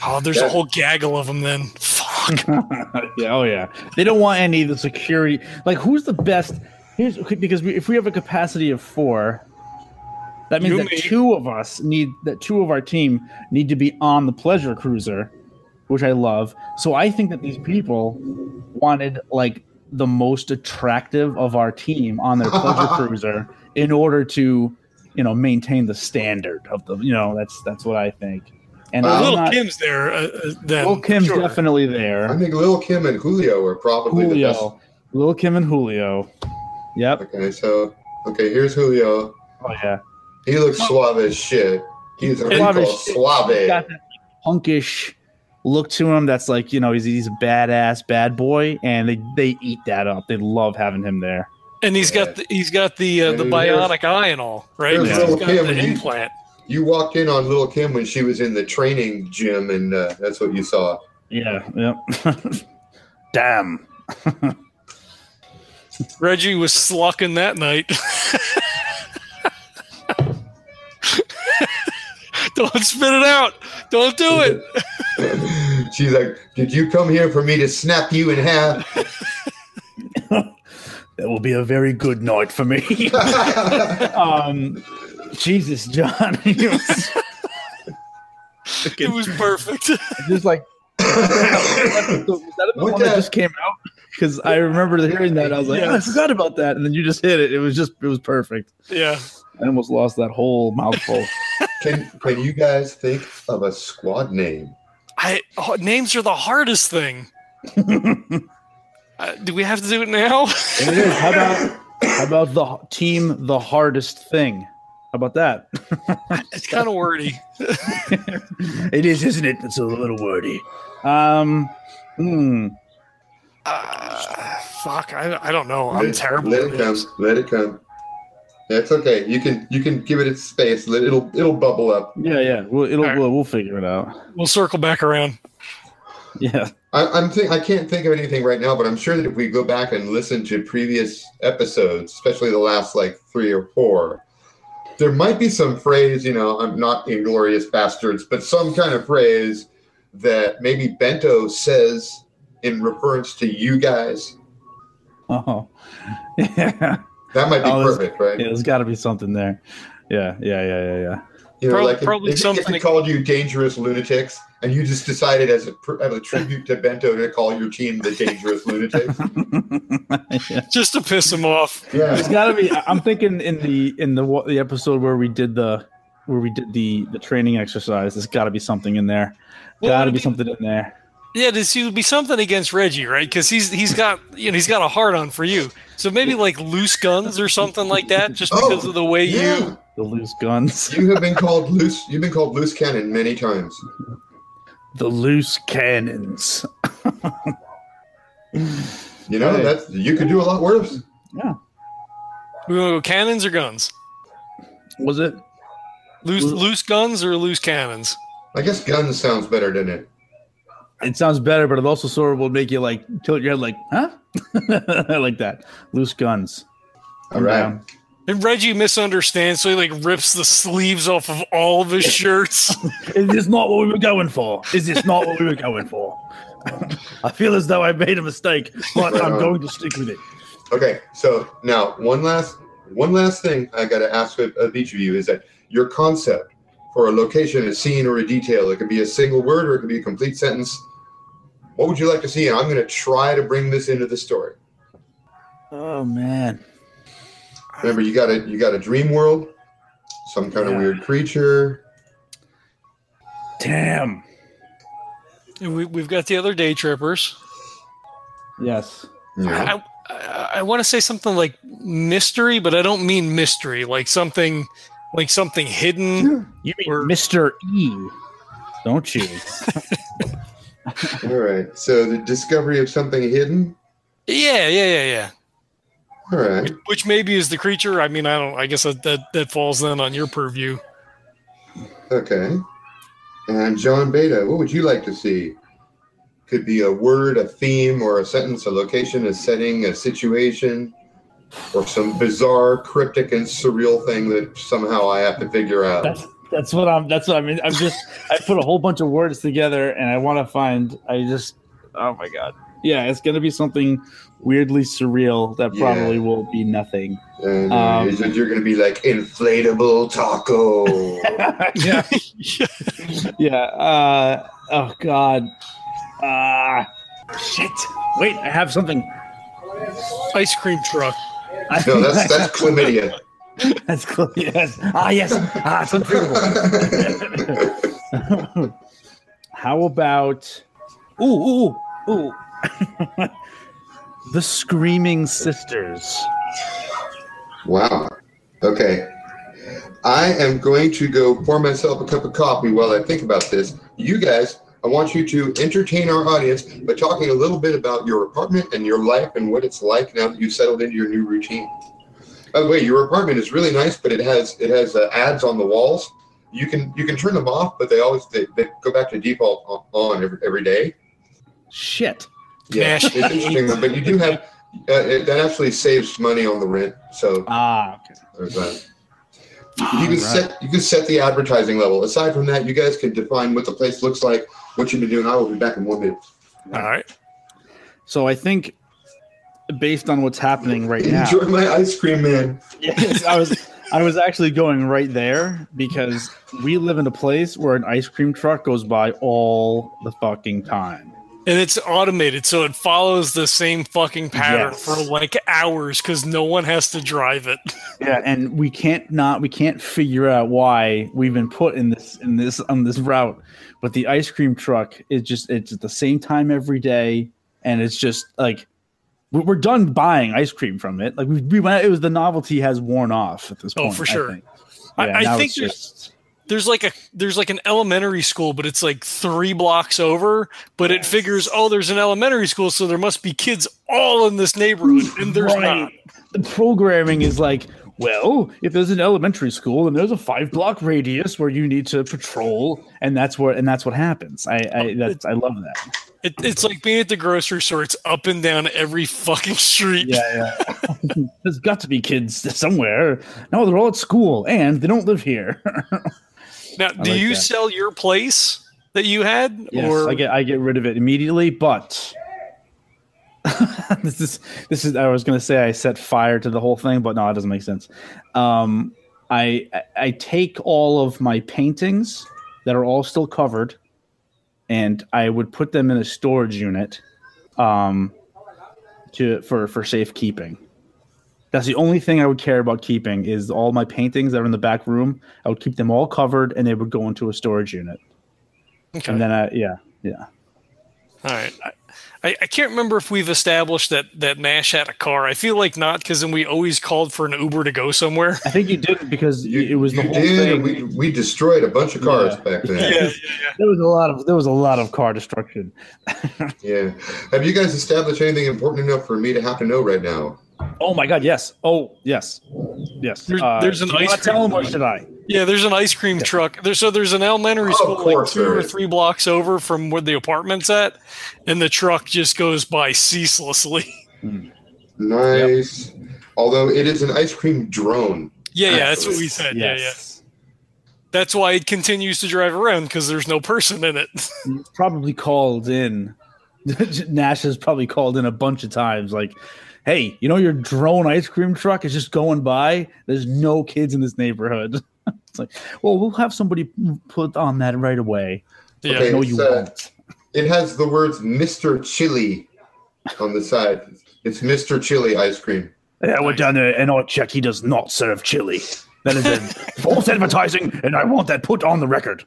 Oh, there's Yeah. a whole gaggle of them. Then fuck. yeah, oh yeah. They don't want any of the security. Like, who's the best? Here's because we, if we have a capacity of four, that means You, that me. two of us need that two of our team need to be on the pleasure cruiser, which I love. So I think that these people wanted like the most attractive of our team on their pleasure cruiser in order to, you know, maintain the standard of the. You know, that's that's what I think. And Well, I'm Little not- Kim's there. Uh, uh, then Lil Kim's sure. definitely there. I think Little Kim and Julio are probably the best. Little Kim and Julio. Yep. Okay, so okay, here's Julio. Oh yeah. He looks suave as shit. He's what do Suave call as it? shit. suave. He's got that punkish look to him. That's like you know he's he's a badass bad boy, and they they eat that up. They love having him there. and he's got the, he's got the uh, the bionic eye and all, right? here's He's Lil got Kim, the and you- You walked in on Lil Kim when she was in the training gym, and uh, that's what you saw. Yeah. Yep. Damn. Reggie was slucking that night. Don't spit it out. Don't do it. She's like, "Did you come here for me to snap you in half?" That will be a very good night for me. um, Jesus, John. It was It was perfect. just like was that the What one that the- just came out? Because I remember hearing that. I was like, oh, I forgot about that, and then you just hit it. It was just, it was perfect. yeah. I almost lost that whole mouthful. can Can you guys think of a squad name? I oh, names are the hardest thing. Uh, do we have to do it now? it is. How about how about the team the hardest thing? How about that? it's kind of wordy. it is, isn't it? It's a little wordy. Um, hmm. Uh, fuck, I, I don't know. I'm it- terrible. Let it come. Let it come. That's okay. You can you can give it its space. Let it'll it'll bubble up. Yeah, yeah. We'll it'll, All right. we'll, we'll figure it out. We'll circle back around. Yeah. I, I'm think I can't think of anything right now, but I'm sure that if we go back and listen to previous episodes, especially the last like three or four, there might be some phrase. You know, I'm not inglorious bastards, but some kind of phrase that maybe Bento says in reference to you guys. Oh. Yeah. That might be Oh, perfect, right? Yeah, there's got to be something there. Yeah, yeah, yeah, yeah, yeah. You know, Prob- like if- probably if, if something- he called you dangerous lunatics, and you just decided as a, as a tribute to Bento to call your team the dangerous lunatics. yeah. Just to piss him off. Yeah. There's got to be. I- I'm thinking in the in the the episode where we did the where we did the the training exercise. There's got to be something in there. Well, got to be be- something in there. Yeah, this would be something against Reggie, right? Because he's he's got you know he's got a hard on for you. So maybe like loose guns or something like that, just oh, because Oh, of the way Yeah. you. The loose guns. You have been called loose. You've been called loose cannon many times. The loose cannons. You know Hey. that's you could do a lot worse. Yeah. We want to go cannons or guns? Was it? Loose Well- loose guns or loose cannons? I guess guns sounds better, doesn't it? It sounds better, but it also sort of will make you like tilt your head, like, huh? I like that. Loose guns. All right. down. And Reggie misunderstands, so he like rips the sleeves off of all of his shirts. Is this not what we were going for? Is this not what we were going for? I feel as though I made a mistake, but I'm uh, going to stick with it. Okay. So now one last one last thing I got to ask of, of each of you is that your concept for a location, a scene, or a detail. It could be a single word or it could be a complete sentence. What would you like to see? And I'm going to try to bring this into the story. Oh man. Remember, you got a you got a dream world, some kind Yeah. of weird creature. Damn. We, we've got the other day trippers. Yes. You know? I, I, I want to say something like mystery, but I don't mean mystery. Like something, like something hidden. You mean Or- Mr. E, don't you? All right. So the discovery of something hidden. Yeah, yeah, yeah, yeah. All right. Which, which maybe is the creature. I mean, I don't. I guess that that, that falls then on your purview. Okay. And John Beta, what would you like to see? Could be a word, a theme, or a sentence, a location, a setting, a situation, or some bizarre, cryptic, and surreal thing that somehow I have to figure out. That's that's what I'm that's what I mean. I'm just I put a whole bunch of words together and I want to find I just oh my god. Yeah, it's gonna be something weirdly surreal that Yeah. probably will be nothing. And uh, Um, you're going to be like inflatable taco. yeah. yeah. Uh oh god. Ah, shit. Wait, I have something. Ice cream truck. No, that's that's chlamydia. That's cool. Yes. Ah, yes. Ah, it's unthinkable. How about? Ooh, ooh, ooh. the Screaming Sisters. Wow. Okay. I am going to go pour myself a cup of coffee while I think about this. You guys, I want you to entertain our audience by talking a little bit about your apartment and your life and what it's like now that you've settled into your new routine. By the way, your apartment is really nice, but it has it has uh, ads on the walls. You can you can turn them off, but they always they, they go back to default on, every, every day. Shit. Yeah, it's interesting, but you do have uh, it, that actually saves money on the rent. So Ah, okay. there's that. You can set you can set the advertising level. Aside from that, you guys can define what the place looks like, what you've been doing. I will be back in one minute. All right. So I think, based on what's happening right now, Enjoy my ice cream, man. Yes, I was I was actually going right there because we live in a place where an ice cream truck goes by all the fucking time. And it's automated, so it follows the same fucking pattern Yes. for like hours because no one has to drive it. Yeah, and we can't not we can't figure out why we've been put in this in this on this route. But the ice cream truck is just it's at the same time every day, and it's just like we- we're done buying ice cream from it. Like we, we went, it was the novelty has worn off at this Oh, point. for I sure. think. I- Yeah, I now think there's- just- There's like a there's like an elementary school, but it's like three blocks over. But it figures, oh, there's an elementary school, so there must be kids all in this neighborhood, and there's Right. not. the programming is like, well, if there's an elementary school and there's a five block radius where you need to patrol, and that's what and that's what happens. I I oh, that's, I love that. It, it's like being at the grocery store. It's up and down every fucking street. Yeah, yeah. there's got to be kids somewhere. No, they're all at school and they don't live here. Now, do like you that. sell your place that you had, yes, or I get I get rid of it immediately, but. this is this is I was gonna say I set fire to the whole thing, but no, it doesn't make sense. Um, I I- I take all of my paintings that are all still covered, and I would put them in a storage unit, um, to for for safekeeping. That's the only thing I would care about keeping is all my paintings that are in the back room. I would keep them all covered, and they would go into a storage unit. Okay. And then I yeah yeah. All right. I, I, I can't remember if we've established that that Nash had a car. I feel like not because then we always called for an Uber to go somewhere. I think you did because You, it was the you whole did. thing. We, we destroyed a bunch of cars Yeah. back then. yeah. there was a lot of there was a lot of car destruction. Yeah. Have you guys established anything important enough for me to have to know right now? Oh my god, yes. Oh yes, yes. There's- Uh, there's an do ice wanna tell him or should I? Yeah, there's an ice cream truck. There, so there's an elementary Oh, school of like two or is. three blocks over from where the apartment's at, and the truck just goes by ceaselessly. Hmm. Nice. Although it is an ice cream drone. Yeah, yeah, that's what we said. Yeah, yeah. That's why it continues to drive around because there's no person in it. Mm, probably called in. Nash has probably called in a bunch of times, like, "Hey, you know your drone ice cream truck is just going by. There's no kids in this neighborhood." it's like, well, we'll have somebody put on that right away. yeah. Okay. no, you uh, won't. It has the words Mr. Chili on the side. It's Mr. Chili ice cream. Yeah, we're down there, and our check. He does not serve chili. That is a false advertising, and I want that put on the record.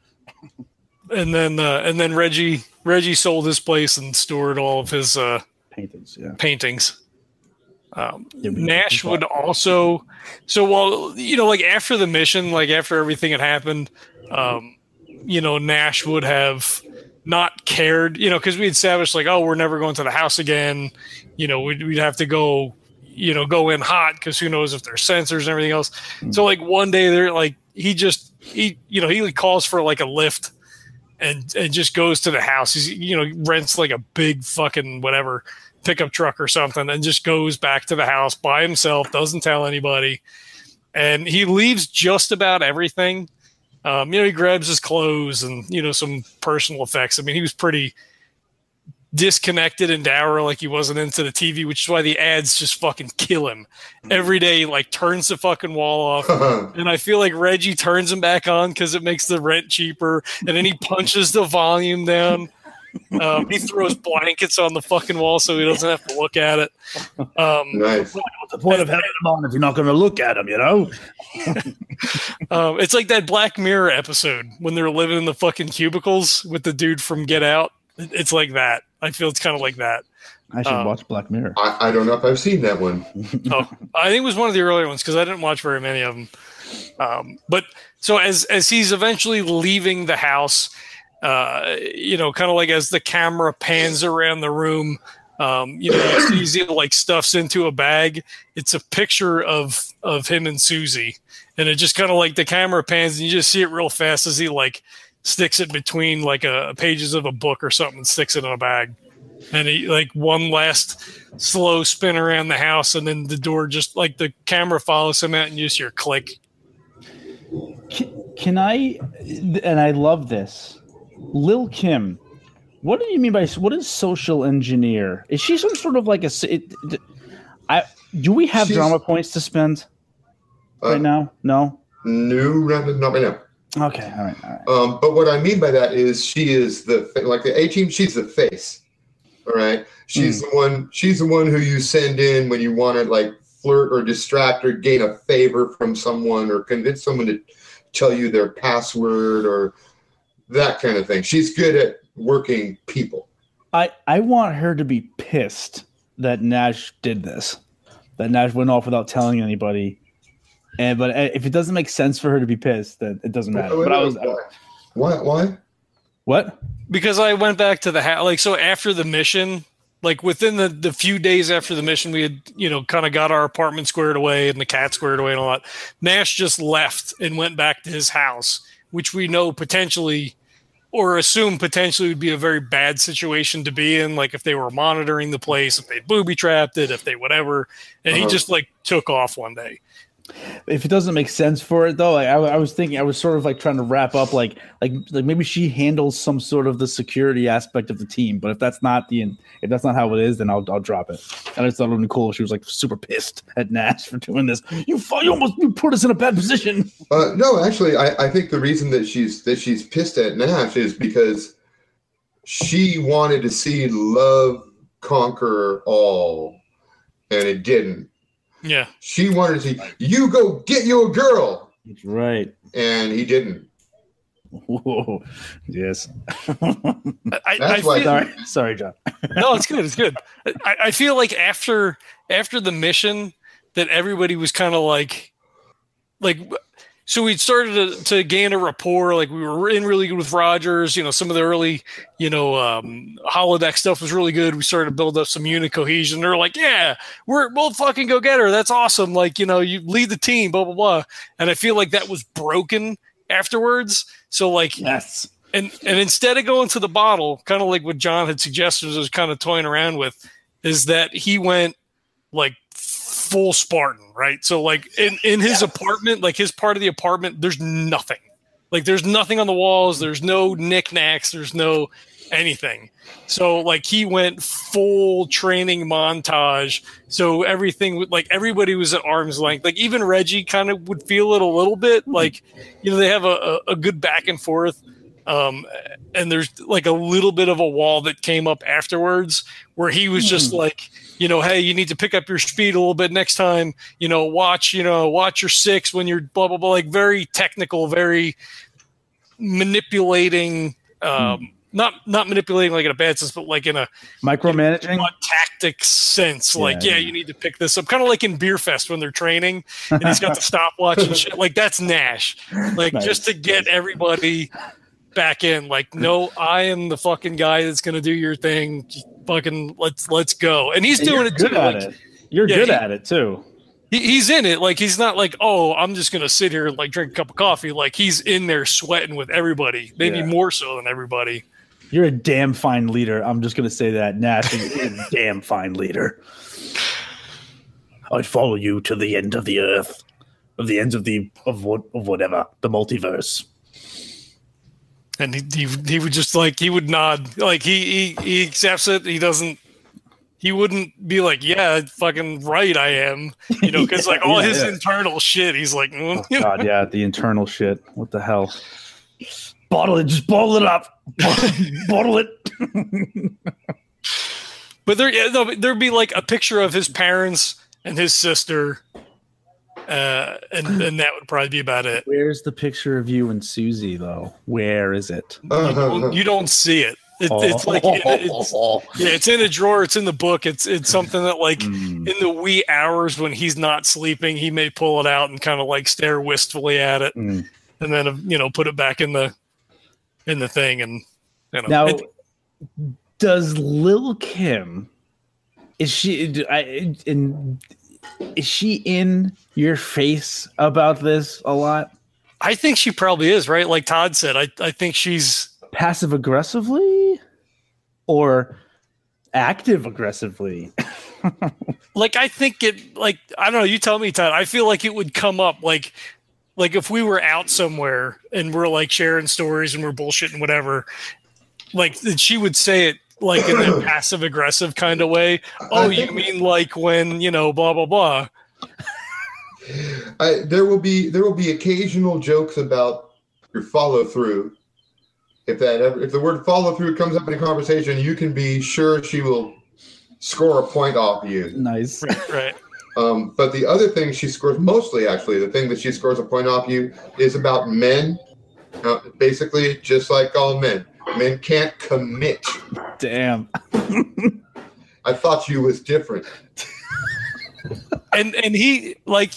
And then uh, and then Reggie Reggie sold his place and stored all of his uh, Paintings, yeah. paintings. Um, Nash would also, so while you know, like after the mission, like after everything had happened, um, you know, Nash would have not cared, you know, because we had established like, oh, we're never going to the house again. You know, we'd, we'd have to go, you know, go in hot because who knows if there's sensors and everything else. So like one day they're like, he just he, you know, he calls for like a lift. And, and just goes to the house. He's you know rents like a big fucking whatever pickup truck or something and just goes back to the house by himself, doesn't tell anybody. And he leaves just about everything. Um, you know, he grabs his clothes and, you know, some personal effects. I mean, he was pretty disconnected and dour, like he wasn't into the TV, which is why the ads just fucking kill him. Every day, like, turns the fucking wall off. And I feel like Reggie turns him back on because it makes the rent cheaper. And then he punches the volume down. Um, he throws blankets on the fucking wall so he doesn't have to look at it. Um, Nice. What's the point of having them on if you're not going to look at them? You know. um, it's like that Black Mirror episode when they're living in the fucking cubicles with the dude from Get Out. It's like that. I feel it's kind of like that. I should Um, watch Black Mirror. I, I don't know if I've seen that one. Oh, I think it was one of the earlier ones because I didn't watch very many of them. Um, but so as as he's eventually leaving the house, uh, you know, kind of like as the camera pans around the room, um, you know, you see like stuffs into a bag. It's a picture of of him and Susie, and it just kind of like the camera pans and you just see it real fast as he like sticks it between like a pages of a book or something, and sticks it in a bag. And he like one last slow spin around the house, and then the door just like the camera follows him out, and you just hear click. Can, can I? And I love this. Lil Kim. What do you mean by what is social engineer? Is she some sort of like a? It, I do we have She's- drama points to spend Uh, right now? No. No, not, not right now. Okay. All right. All right. Um, but what I mean by that is she is the like the A team. She's the face. All right. She's the one. She's the one who you send in when you want to like flirt or distract or gain a favor from someone or convince someone to tell you their password or that kind of thing. She's good at working people. I I want her to be pissed that Nash did this. That Nash went off without telling anybody. And but uh, if it doesn't make sense for her to be pissed, then it doesn't matter. Wait, But I was why? Why? Why? what? because I went back to the house. Like so, after the mission, like within the the few days after the mission, we had you know kind of got our apartment squared away and the cat squared away and all that. Nash just left and went back to his house, which we know potentially or assume potentially would be a very bad situation to be in. Like if they were monitoring the place, if they booby trapped it, if they whatever, and he Uh-huh. just like took off one day. If it doesn't make sense for it though, like, I, I was thinking, I was sort of like trying to wrap up, like, like, like maybe she handles some sort of the security aspect of the team. But if that's not the, if that's not how it is, then I'll, I'll drop it. And I just thought it would be cool. She was like super pissed at Nash for doing this. You, you almost you put us in a bad position. Uh, no, actually, I, I think the reason that she's that she's pissed at Nash is because she wanted to see love conquer all, and it didn't. Yeah, She wanted to see you go get you a girl, That's right. and he didn't. Whoa. Yes. I, I, That's I why- feel- sorry, sorry, John. no, it's good. It's good. I, I feel like after after the mission, that everybody was kind of like, like, so we started to, to gain a rapport. Like we were in really good with Rogers. You know, some of the early, you know, um, holodeck stuff was really good. We started to build up some unit cohesion. They're like, yeah, we're we'll fucking go get her. That's awesome. Like you know, you lead the team, blah blah blah. And I feel like that was broken afterwards. So like Yes. and and instead of going to the bottle, kind of like what John had suggested, was kind of toying around with, is that he went like full Spartan, right? So like in in his apartment, like his part of the apartment, there's nothing. Like there's nothing on the walls. There's no knickknacks. There's no anything. So like he went full training montage. So everything like everybody was at arm's length. Like even Reggie kind of would feel it a little bit. Like you know they have a, a, a good back and forth. Um, and there's like a little bit of a wall that came up afterwards where he was just like, you know, hey, you need to pick up your speed a little bit next time. You know, watch, you know, watch your six when you're blah blah blah. Like very technical, very manipulating. Um, not not manipulating like in a bad sense, but like in a Micromanaging. what tactics sense. Like, Yeah, yeah, yeah. you need to pick this up. Kind of like in Beer Fest when they're training and he's got the stopwatch and shit. Like that's Nash. Like Nice. just to get everybody back in. Like, no, I am the fucking guy that's gonna do your thing. Just fucking let's let's go. And he's And doing you're it too. good at Like, it. You're Yeah, good he- at it too. he, he's in it. Like he's not like, oh, I'm just gonna sit here and like drink a cup of coffee. Like he's in there sweating with everybody, maybe Yeah. more so than everybody. You're a damn fine leader. I'm just gonna say that. Nash is a damn fine leader. I'd follow you to the end of the earth, of the ends of the of what of whatever the multiverse. And he, he he would just like he would nod like he he, he accepts it he doesn't he wouldn't be like yeah fucking right i am you know because like all Yeah, his yeah. internal shit he's like mm, Oh, God, yeah, the internal shit. What the hell? Bottle it, just bottle it up. bottle it. But there, yeah, but there'd be like a picture of his parents and his sister, uh, and and that would probably be about it. Where's the picture of you and Susie though? Where is it? You don't, you don't see it. it It's like it- it's yeah, it's in a drawer. It's in the book. It's it's something that like Mm. in the wee hours when he's not sleeping, he may pull it out and kind of like stare wistfully at it, Mm. and then you know put it back in the in the thing, and you know. Now, it- does Lil Kim is she I, in is she in your face about this a lot? I think she probably is right. Like Todd said, I I think she's Passive aggressively or active aggressively? like I think it like I don't know. You tell me, Todd. I feel like it would come up like like if we were out somewhere and we're like sharing stories and we're bullshitting whatever. Like that she would say it like in a passive aggressive kind of way. Oh, you mean like when you know blah blah blah. I, there will be there will be occasional jokes about your follow through. If that ever, if the word follow through comes up in a conversation, you can be sure she will score a point off you. nice. Right, right. Um, but the other thing she scores, mostly actually, the thing that she scores a point off you is about men. Uh, basically, just like all men, men can't commit. Damn. I thought you was different. And and he like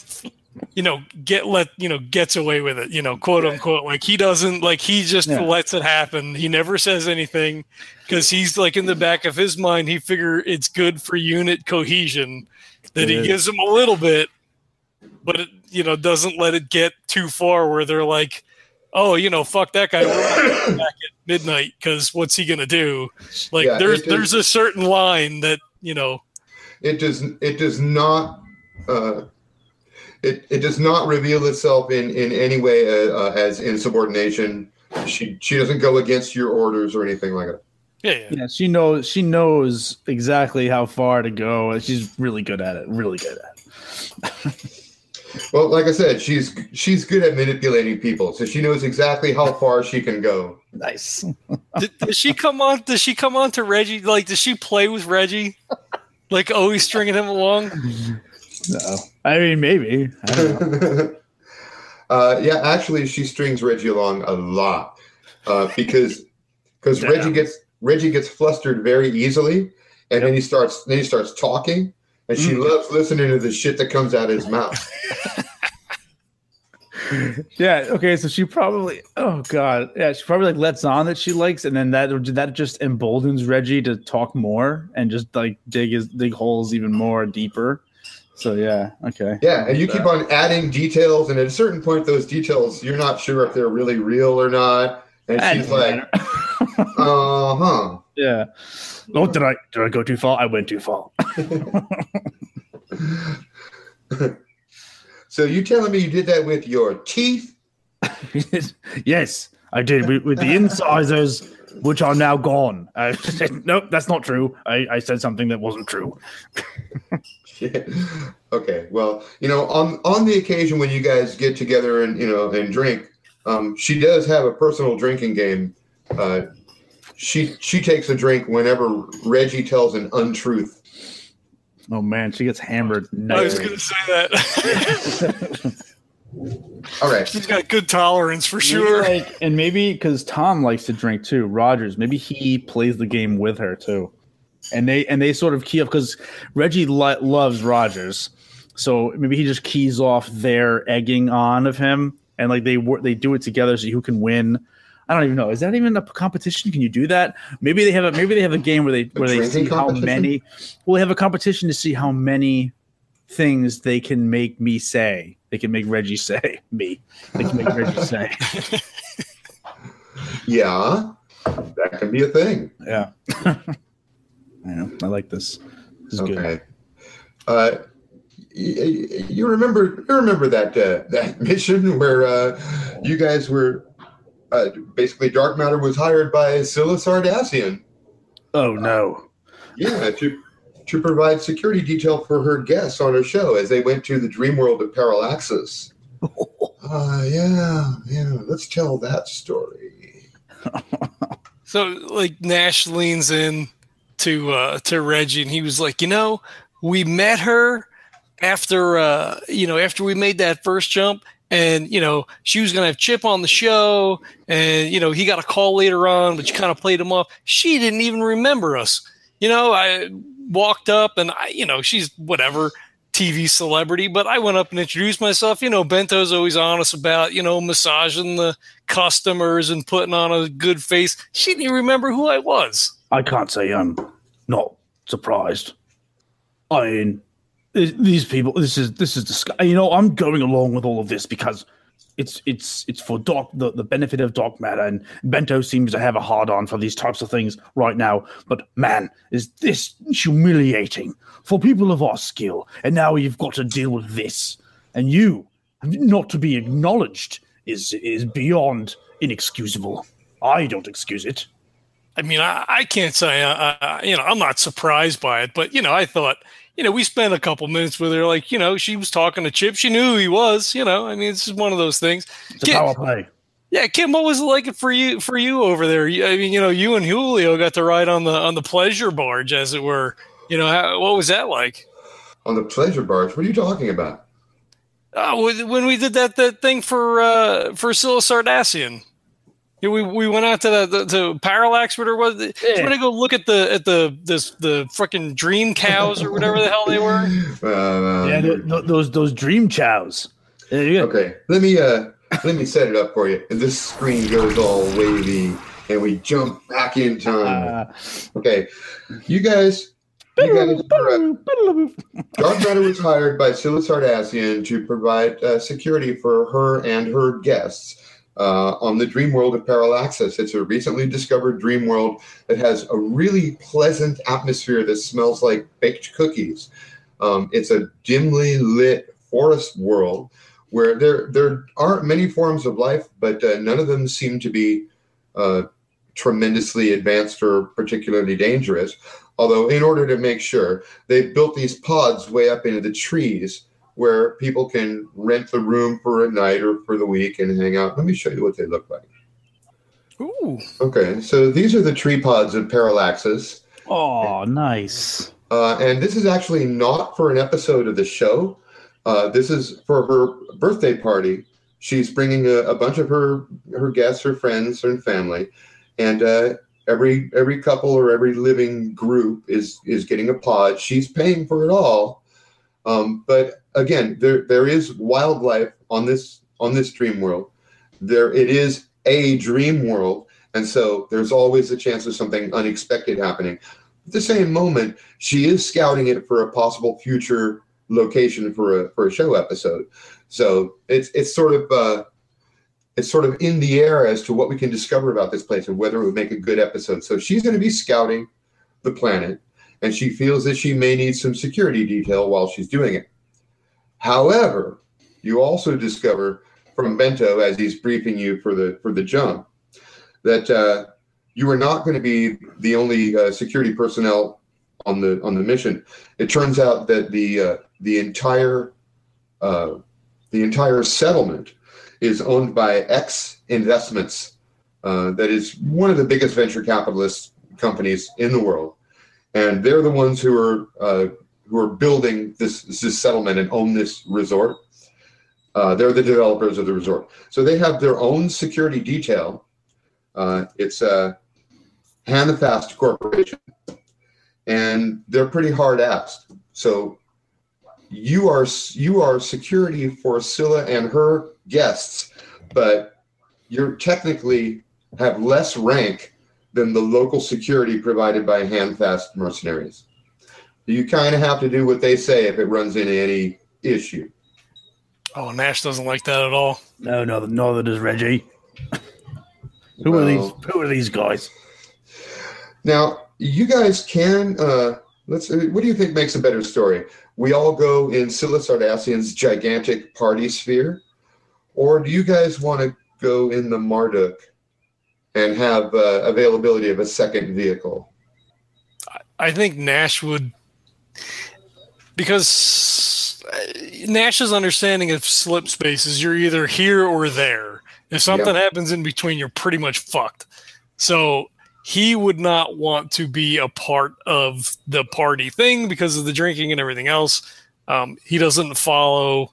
you know get let you know gets away with it you know quote unquote like he doesn't like he just Yeah. lets it happen he never says anything because he's like in the back of his mind he figure it's good for unit cohesion that he It is. gives them a little bit but it you know doesn't let it get too far where they're like oh you know fuck that guy we're not coming back at midnight because what's he gonna do like Yeah, there's it is- there's a certain line that you know It does. It does not. Uh, it, it does not reveal itself in, in any way uh, uh, as insubordination. She she doesn't go against your orders or anything like that. yeah, yeah. Yeah, she knows she knows exactly how far to go. and She's really good at it. Really good at it. Well, like I said, she's she's good at manipulating people, so she knows exactly how far she can go. Nice. Did, does she come on? Does she come on to Reggie? Like, does she play with Reggie? Like, always stringing him along? No. I mean, maybe. I don't know. uh, yeah, actually, she strings Reggie along a lot uh, because because Reggie gets Reggie gets flustered very easily, and then he starts then he starts talking, and she Mm. loves listening to the shit that comes out of his mouth. Yeah. Okay. So she probably. Oh God. Yeah. She probably like lets on that she likes, and then that that just emboldens Reggie to talk more and just like dig his dig holes even more deeper. So yeah. Okay. Yeah, and you keep on adding details, and at a certain point, those details you're not sure if they're really real or not. And she's like, "Uh huh." yeah. Oh, did I did I go too far? I went too far. So you telling me you did that with your teeth? yes, I did with, with the incisors, which are now gone. I said, nope, that's not true. I, I said something that wasn't true. okay, well, you know, on on the occasion when you guys get together and you know and drink, um, she does have a personal drinking game. Uh, she she takes a drink whenever Reggie tells an untruth. Oh man, she gets hammered. I was going to say that. All right, She's got good tolerance for Maybe, sure. like, and maybe because Tom likes to drink too, Rogers. Maybe he plays the game with her too, and they and they sort of key up because Reggie lo- loves Rogers, so maybe he just keys off their egging on of him, and like they work, they do it together, so who can win. I don't even know. Is that even a competition? Can you do that? Maybe they have a maybe they have a game where they where they see how many. Well, they have a competition to see how many things they can make me say. They can make Reggie say me. They can make Reggie say. yeah, that can be a thing. Yeah. I know. I like this. This is good. Okay. Uh, y- y- you remember you remember that uh, that mission where uh, you guys were uh, basically dark matter was hired by Scylla Sardassian. Oh no. Yeah, to to provide security detail for her guests on her show as they went to the dream world of Parallaxis. Uh, yeah, yeah. Let's tell that story. So like Nash leans in to uh, to Reggie, and he was like, you know, we met her after uh, you know after we made that first jump, and you know she was gonna have Chip on the show, and you know he got a call later on, but you kind of played him off. She didn't even remember us. You know, I walked up and I, you know, she's whatever TV celebrity, but I went up and introduced myself. You know, Bento's always honest about, you know, massaging the customers and putting on a good face. She didn't even remember who I was. I can't say I'm not surprised. I mean, these people. This is this is disgusting. You know, I'm going along with all of this because it's it's it's for Doc the, the benefit of Doc Matter, and Bento seems to have a hard on for these types of things right now. But man, is this humiliating for people of our skill? And now you've got to deal with this, and you not to be acknowledged is is beyond inexcusable. I don't excuse it. I mean, I, I can't say, uh, uh, you know, I'm not surprised by it, but, you know, I thought, you know, we spent a couple minutes with her, like, you know, she was talking to Chip. She knew who he was, you know, I mean, it's just one of those things. It's a Kim, power play. yeah, Kim, what was it like for you, for you over there? You- I mean, you know, you and Julio got to ride on the, on the pleasure barge, as it were. You know, how, what was that like? On the pleasure barge, what are you talking about? Oh, when- when we did that, that thing for, uh, for Scylla Sardassian. Yeah, we, we went out to the, the to Parallax, whatever it was. Did you want to go look at the at the this the freaking dream cows or whatever the hell they were? Uh, Yeah, th- th- those those dream chows. There. Okay, let me uh let me set it up for you. And this screen goes all wavy, and we jump back in time. Uh, Okay, you guys, you guys Dark Matter was hired by Scylla Sardassian to provide uh, security for her and her guests uh, on the dream world of Parallaxis. It's a recently discovered dream world that has a really pleasant atmosphere that smells like baked cookies. Um, it's a dimly lit forest world where there there aren't many forms of life, but uh, none of them seem to be uh, tremendously advanced or particularly dangerous. Although, in order to make sure, they built these pods way up into the trees where people can rent the room for a night or for the week and hang out. Let me show you what they look like. Ooh, Okay, so these are the tree pods of Parallaxis. oh, nice. Uh, and this is actually not for an episode of the show. Uh, this is for her birthday party. She's bringing a, a bunch of her her guests, her friends, and family, and uh, every every couple or every living group is is getting a pod. She's paying for it all, um, but again, there there is wildlife on this on this dream world. There it is a dream world, and so there's always a chance of something unexpected happening. At the same moment, she is scouting it for a possible future location for a for a show episode. So it's it's sort of uh, it's sort of in the air as to what we can discover about this place and whether it would make a good episode. So she's going to be scouting the planet, and she feels that she may need some security detail while she's doing it. However, you also discover from Bento as he's briefing you for the for the jump that uh, you are not going to be the only uh, security personnel on the on the mission. It turns out that the uh, the entire uh, the entire settlement is owned by X Investments, uh, that is one of the biggest venture capitalist companies in the world, and they're the ones who are uh, who are building this this settlement and own this resort. Uh, they're the developers of the resort, so they have their own security detail. Uh, it's a Handfast Corporation, and they're pretty hard asked. So you are you are security for Scylla and her guests, but you're technically have less rank than the local security provided by Handfast mercenaries. You kind of have to do what they say if it runs into any issue. oh, Nash doesn't like that at all. No, no, neither does Reggie. Who are these? Who are these guys? Now, you guys can. Uh, let's. What do you think makes a better story? We all go in Scylla Sardassian's gigantic party sphere, or do you guys want to go in the Marduk and have uh, availability of a second vehicle? I think Nash would because uh, Nash's understanding of slip space is you're either here or there. If something happens in between, you're pretty much fucked. So he would not want to be a part of the party thing because of the drinking and everything else. Um, he doesn't follow,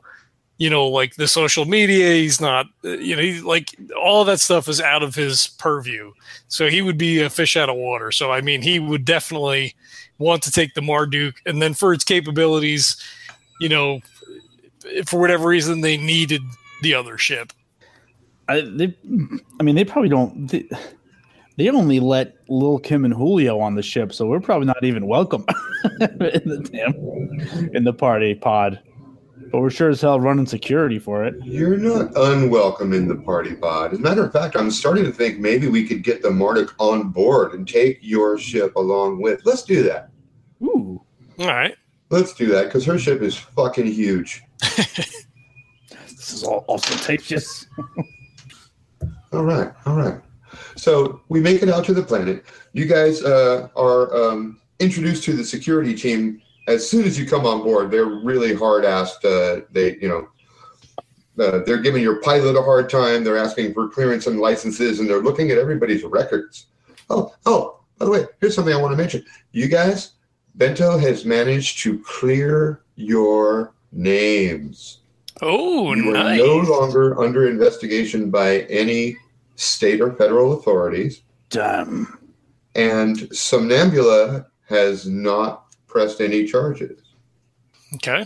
you know, like the social media. He's not, uh, you know, he like all that stuff is out of his purview. So he would be a fish out of water. So I mean, he would definitely want to take the Marduk, and then for its capabilities, you know, for whatever reason they needed the other ship. I, they, I mean, they probably don't. They, they only let Lil Kim and Julio on the ship, so we're probably not even welcome in the damn in the party pod. But we're sure as hell running security for it. You're not unwelcome in the party pod. As a matter of fact, I'm starting to think maybe we could get the Marduk on board and take your ship along with. Let's do that. Ooh, All right. Let's do that because her ship is fucking huge. this is all ostentatious. All right, all right. So we make it out to the planet. You guys uh, are um, introduced to the security team as soon as you come on board. They're really hard assed. Uh, they, you know, uh, they're giving your pilot a hard time. They're asking for clearance and licenses, and they're looking at everybody's records. Oh, oh, by the way, here's something I want to mention. You guys, Bento has managed to clear your names. Oh, you are no longer under investigation by any state or federal authorities, Damn. and Somnambula has not pressed any charges. Okay.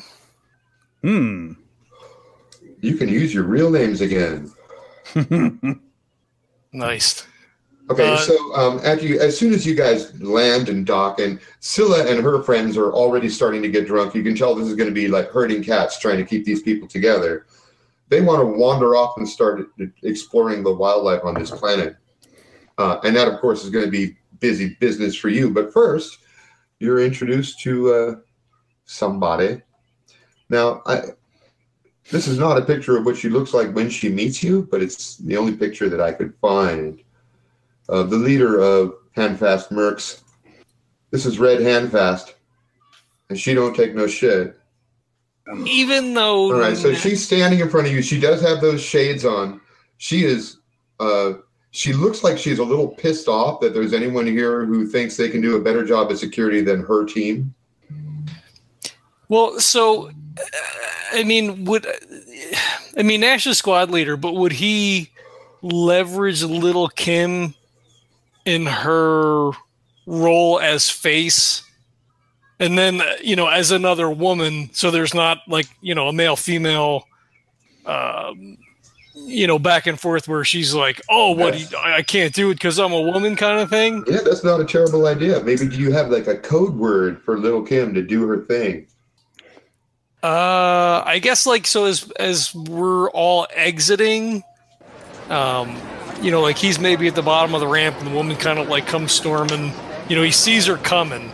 Hmm. You can use your real names again. Nice. Okay, Uh, so um, after you, as soon as you guys land and dock, and Scylla and her friends are already starting to get drunk, you can tell this is going to be like herding cats trying to keep these people together. They want to wander off and start exploring the wildlife on this planet, uh, and that, of course, is going to be busy business for you. But first, you're introduced to uh, somebody. Now, I, this is not a picture of what she looks like when she meets you, but it's the only picture that I could find uh, the leader of Handfast Mercs. This is Red Handfast, and she don't take no shit. Even though All right, so she's standing in front of you. She does have those shades on. She is. Uh, she looks like she's a little pissed off that there's anyone here who thinks they can do a better job of security than her team. Well, so uh, I mean, would I mean Nash is squad leader, but would he leverage Little Kim in her role as face, and then uh, you know as another woman, so there's not like you know a male female. Um, you know, back and forth where she's like, "Oh, what? I I can't do it because I'm a woman," kind of thing. Yeah, that's not a terrible idea. Maybe do you have like a code word for Little Kim to do her thing? Uh, I guess like so as as we're all exiting, um, you know, like he's maybe at the bottom of the ramp, and the woman kind of like comes storming. You know, he sees her coming,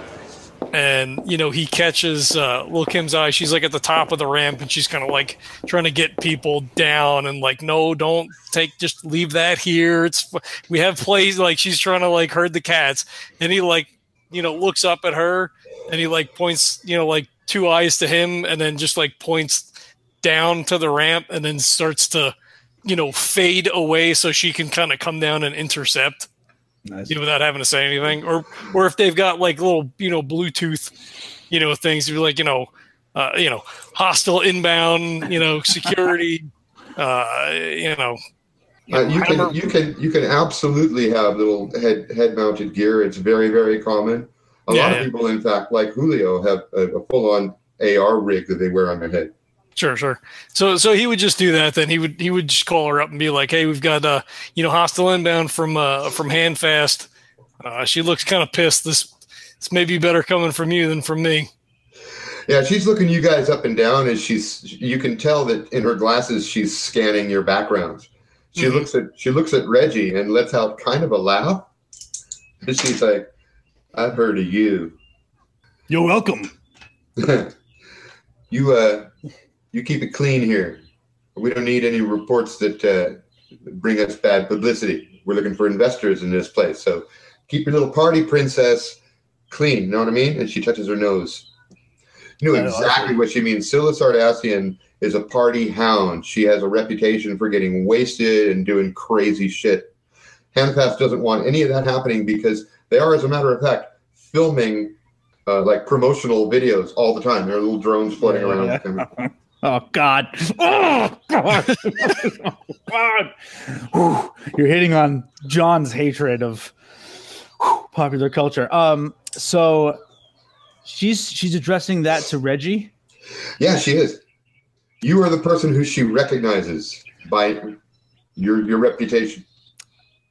and you know he catches uh, Lil Kim's eye. She's like at the top of the ramp, and she's kind of like trying to get people down, and like, no, don't take, just leave that here. It's we have plays like she's trying to like herd the cats, and he like you know looks up at her, and he like points, you know, like two eyes to him and then just like points down to the ramp and then starts to you know fade away so she can kind of come down and intercept Nice. you know without having to say anything or or if they've got like little you know bluetooth you know things you're like you know uh, you know hostile inbound you know security uh you know Uh, you can you can you can absolutely have little head head mounted gear. It's very very common. A Yeah, lot yeah. of people, in fact, like Julio, have a, a full on AR rig that they wear on their head. Sure, sure. So, so he would just do that. Then he would he would just call her up and be like, "Hey, we've got uh, you know, hostile inbound from uh from Handfast. Uh, she looks kind of pissed. This this may be better coming from you than from me." Yeah, she's looking you guys up and down, and she's you can tell that in her glasses she's scanning your backgrounds. She Mhm. looks at she looks at Reggie and lets out kind of a laugh. And she's like, "I've heard of you. You're welcome. you uh, you keep it clean here. We don't need any reports that uh, bring us bad publicity. We're looking for investors in this place, so keep your little party princess clean. You know what I mean?" And she touches her nose. You know, exactly what she means. Scylla Sardassian is a party hound. She has a reputation for getting wasted and doing crazy shit. Handfast doesn't want any of that happening because they are, as a matter of fact, filming uh, like promotional videos all the time. There are little drones floating around. Yeah. Oh God! Oh God! oh, God! Whew. You're hitting on John's hatred of whew, popular culture. Um, so she's she's addressing that to Reggie. Yeah, she is. You are the person who she recognizes by your your reputation.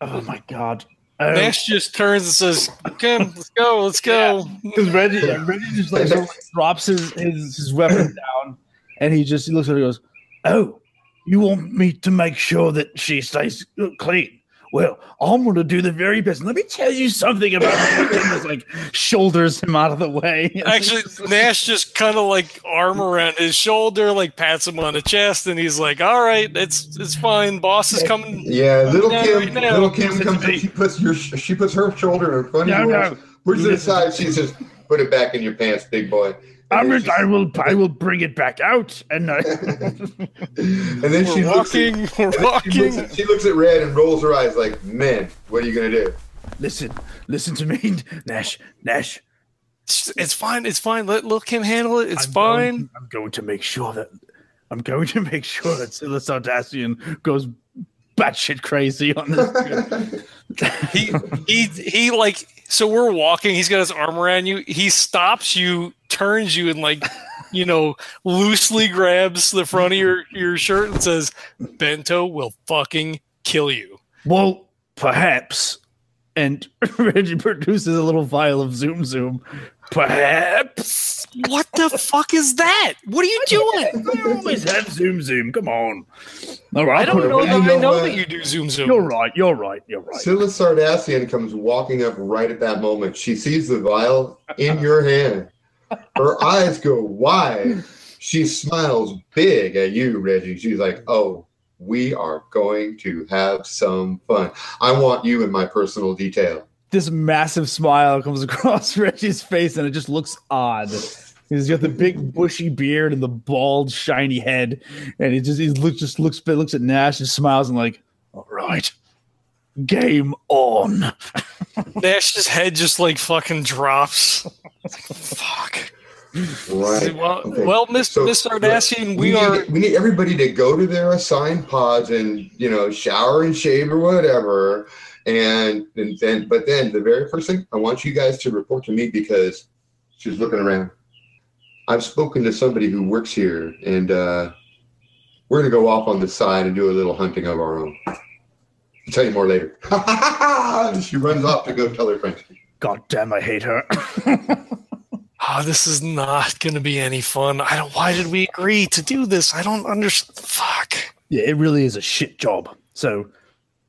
Oh my God! Um, Nash just turns and says, "Okay, let's go, let's go." Because Reggie, Reggie just like, like, drops his, his his weapon down, and he just he looks at her and goes, "Oh, you want me to make sure that she stays clean? Well, I'm going to do the very best. Let me tell you something about her." And just like shoulders him out of the way. Actually, Nash just kind of like arm around his shoulder, like pats him on the chest, and he's like, "All right, it's it's fine. Boss is coming." Yeah, little Kim, right now. little Kim Listen comes in. She puts your she puts her shoulder in front of yours, no. pushes it Listen aside. She says, "Put it back in your pants, big boy." And I'm then re- I will I will bring it back out, and I, and then she We're looks, at, walking, we're she, looks at, she looks at Red and rolls her eyes like, "Man, what are you gonna do?" listen, listen to me, Nash, Nash. It's, it's fine. It's fine. Let let Kim handle it. It's I'm fine. Going, I'm going to make sure that I'm going to make sure that Scylla Sardassian goes batshit crazy on this. He he he like so we're walking he's got his arm around you he stops you turns you and like you know loosely grabs the front of your your shirt and says bento will fucking kill you well, perhaps. And Reggie produces a little vial of Zoom Zoom. Perhaps. what the fuck is that what are you doing I always have Zoom Zoom. Come on. All right. i don't know that You i know know what? that you do zoom zoom You're right. You're right. You're right. Scylla Sardassian comes walking up right at that moment. She sees the vial in your hand. Her eyes go wide. She smiles big at you, Reggie. She's like, "Oh, we are going to have some fun. I want you in my personal detail." This massive smile comes across Reggie's face and it just looks odd. He's got the big bushy beard and the bald shiny head, and he just he looks just looks looks at Nash and smiles and like, all right, game on. nash's head just like fucking drops fuck Right. well, Okay. well miss So, miss Sardassian, we, need, are we need everybody to go to their assigned pods and you know shower and shave or whatever and, and then but then the very first thing i want you guys to report to me because she's looking around i've spoken to somebody who works here and uh, we're going to go off on the side and do a little hunting of our own i'll tell you more later she runs off to go tell her friends God damn, I hate her. oh, this is not going to be any fun. I don't. Why did we agree to do this? I don't understand. Fuck. yeah, it really is a shit job. So,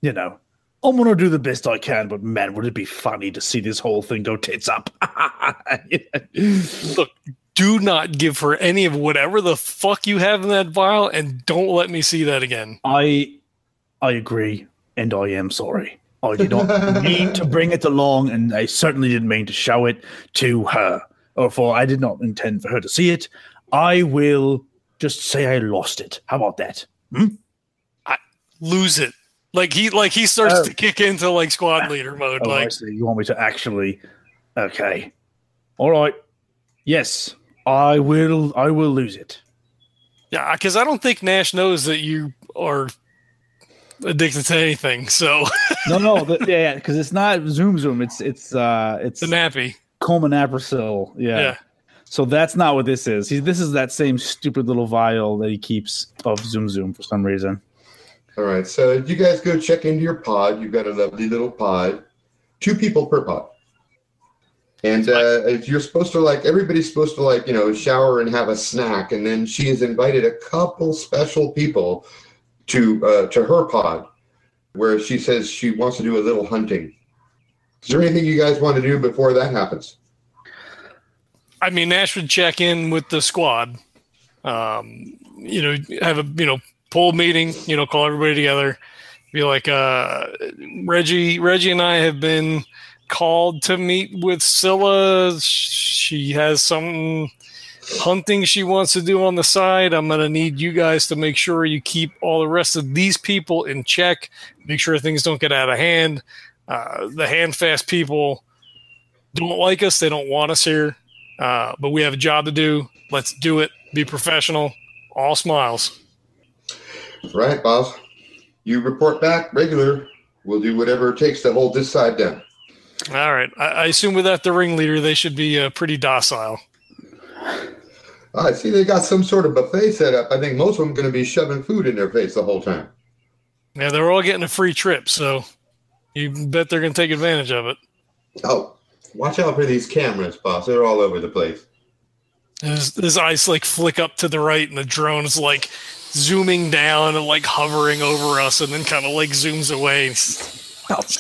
you know, I'm gonna do the best I can, but man, would it be funny to see this whole thing go tits up? Look, do not give her any of whatever the fuck you have in that vial, and don't let me see that again. I I agree, and I am sorry. I did not mean to bring it along, and I certainly didn't mean to show it to her, or for I did not intend for her to see it. I will just say I lost it. How about that? Hmm? I Lose it. Like he, like he starts Oh. to kick into like squad leader mode. Oh, like. You want me to actually? Okay. All right. Yes, I will. I will lose it. yeah, because I don't think Nash knows that you are addicted to anything. So No, no, the, yeah, because it's not Zoom Zoom. It's it's uh it's the nappy. Coleman Yeah. Yeah. So that's not what this is. He, this is that same stupid little vial that he keeps of Zoom Zoom for some reason. All right, so you guys go check into your pod. You've got a lovely little pod, two people per pod. And uh, if you're supposed to like, everybody's supposed to like, you know, shower and have a snack, and then she has invited a couple special people to uh, to her pod, where she says she wants to do a little hunting. Is there anything you guys want to do before that happens? I mean, Nash would check in with the squad. Um, you know, have a you know pull meeting. You know, call everybody together. Be like, uh, Reggie, Reggie, and I have been called to meet with Scylla. She has some hunting she wants to do on the side. I'm gonna need you guys to make sure you keep all the rest of these people in check. make sure things don't get out of hand. Uh, the Handfast people don't like us; they don't want us here. Uh, but we have a job to do. Let's do it. Be professional. All smiles. Right, boss. You report back regular. We'll do whatever it takes to hold this side down. All right. I, I assume without the ringleader, they should be uh, pretty docile. I see they got some sort of buffet set up. I think most of them going to be shoving food in their face the whole time. Yeah, they're all getting a free trip, so you bet they're going to take advantage of it. Oh, watch out for these cameras, boss. They're all over the place. His, his eyes like flick up to the right, and the drone is like zooming down and like hovering over us, and then kind of like zooms away.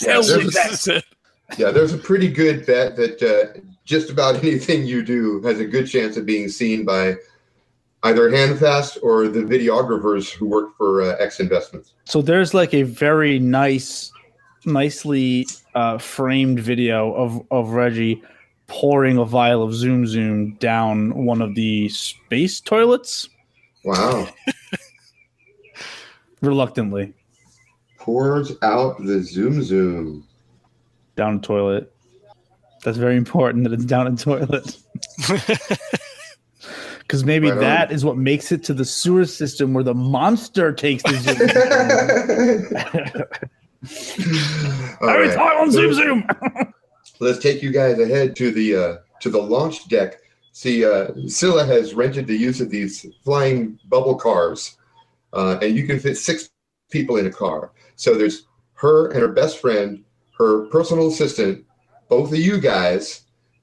Yeah, there's, a, yeah, there's a pretty good bet that uh, just about anything you do has a good chance of being seen by either Handfast or the videographers who work for uh, X Investments. So there's like a very nice, nicely uh, framed video of of Reggie pouring a vial of Zoom Zoom down one of the space toilets. Wow. Reluctantly. Pours out the Zoom Zoom. Down a toilet. That's very important that it's down a toilet. Because maybe Right that is what makes it to the sewer system where the monster takes the zoom. Every right. time on Zoom Zoom. Let's take you guys ahead to the uh, to the launch deck. See, uh, Scylla has rented the use of these flying bubble cars, uh, and you can fit six people in a car. So there's her and her best friend, her personal assistant, both of you guys,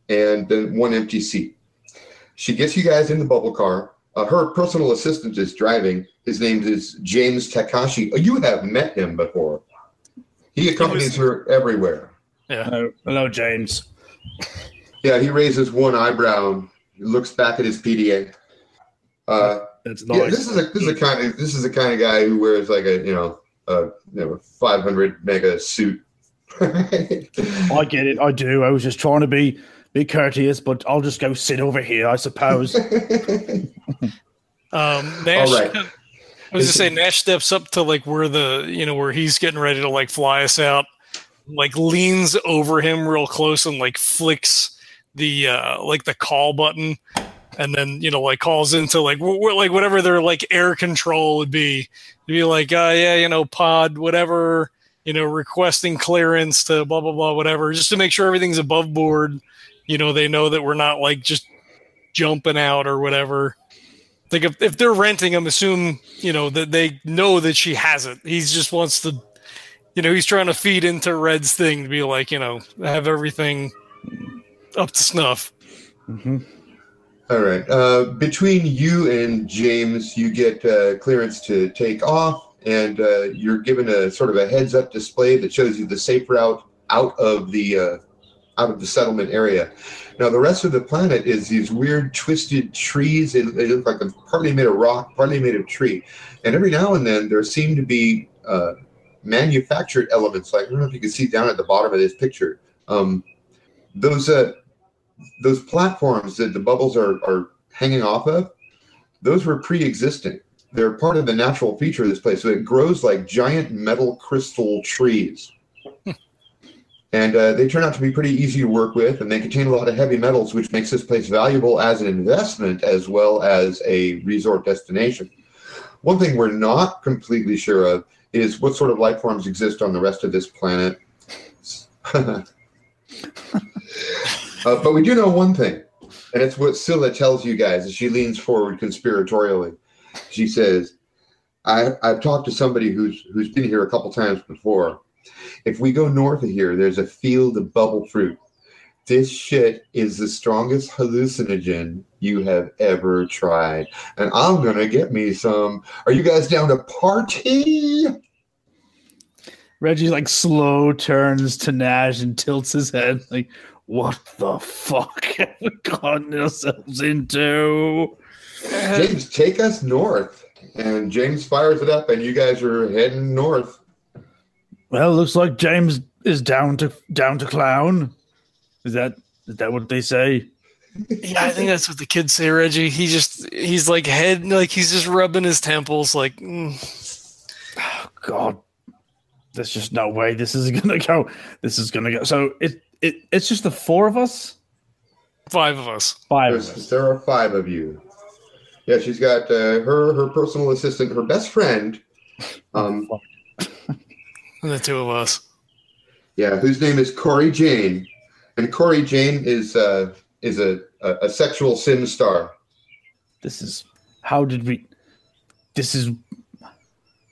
and then one empty seat. She gets you guys in the bubble car. Uh, her personal assistant is driving. His name is James Takashi. Oh, You have met him before. He accompanies her everywhere. Hello, hello, James. Yeah, he raises one eyebrow, looks back at his PDA. Uh, That's yeah, this is a this is a kind of this is the kind of guy who wears like a you know a you know 500 mega suit. I get it. I do. I was just trying to be be courteous, but I'll just go sit over here, I suppose. Um, Nash, All right. I was gonna say Nash steps up to like where the you know where he's getting ready to like fly us out, like leans over him real close and like flicks the uh like the call button, and then you know like calls into like wh- like whatever their like air control would be. Be like, uh, yeah, you know, pod whatever, you know, requesting clearance to blah blah blah whatever, just to make sure everything's above board. You know, they know that we're not like just jumping out or whatever like if, if they're renting him assume you know that they know that she has it he just wants to you know he's trying to feed into red's thing to be like you know have everything up to snuff Mhm. All right. Uh, between you and James, you get uh, clearance to take off, and uh, you're given a sort of a heads-up display that shows you the safe route out of the uh, out of the settlement area. Now, the rest of the planet is these weird, twisted trees. They, look like they're partly made of rock, partly made of tree, and every now and then there seem to be uh, manufactured elements. Like I don't know if you can see down at the bottom of this picture. Um, those uh, those platforms that the bubbles are, are hanging off of, those were pre-existing. They're part of the natural feature of this place. So it grows like giant metal crystal trees. and uh, they turn out to be pretty easy to work with, and they contain a lot of heavy metals, which makes this place valuable as an investment as well as a resort destination. One thing we're not completely sure of is what sort of life forms exist on the rest of this planet. Uh, but we do know one thing, and it's what Scylla tells you guys as she leans forward conspiratorially. She says, I, I've talked to somebody who's who's been here a couple times before. If we go north of here, there's a field of bubble fruit. This shit is the strongest hallucinogen you have ever tried. And I'm gonna get me some. Are you guys down to party? Reggie like slow turns to Nash and tilts his head like, "What the fuck have we gotten ourselves into?" James, take us north. And James fires it up, and you guys are heading north. Well, looks like James is down to down to clown. Is that is that what they say? yeah i think that's what the kids say reggie he just he's like head like he's just rubbing his temples like mm. God, there's just no way this is gonna go. This is gonna go. So it it it's just the four of us. Five of us. Five of us. there are five of you. Yeah, she's got uh, her her personal assistant, her best friend. Um, The two of us. yeah, whose name is Corey Jane, and Corey Jane is uh, is a, a a sexual sim star. This is how did we? This is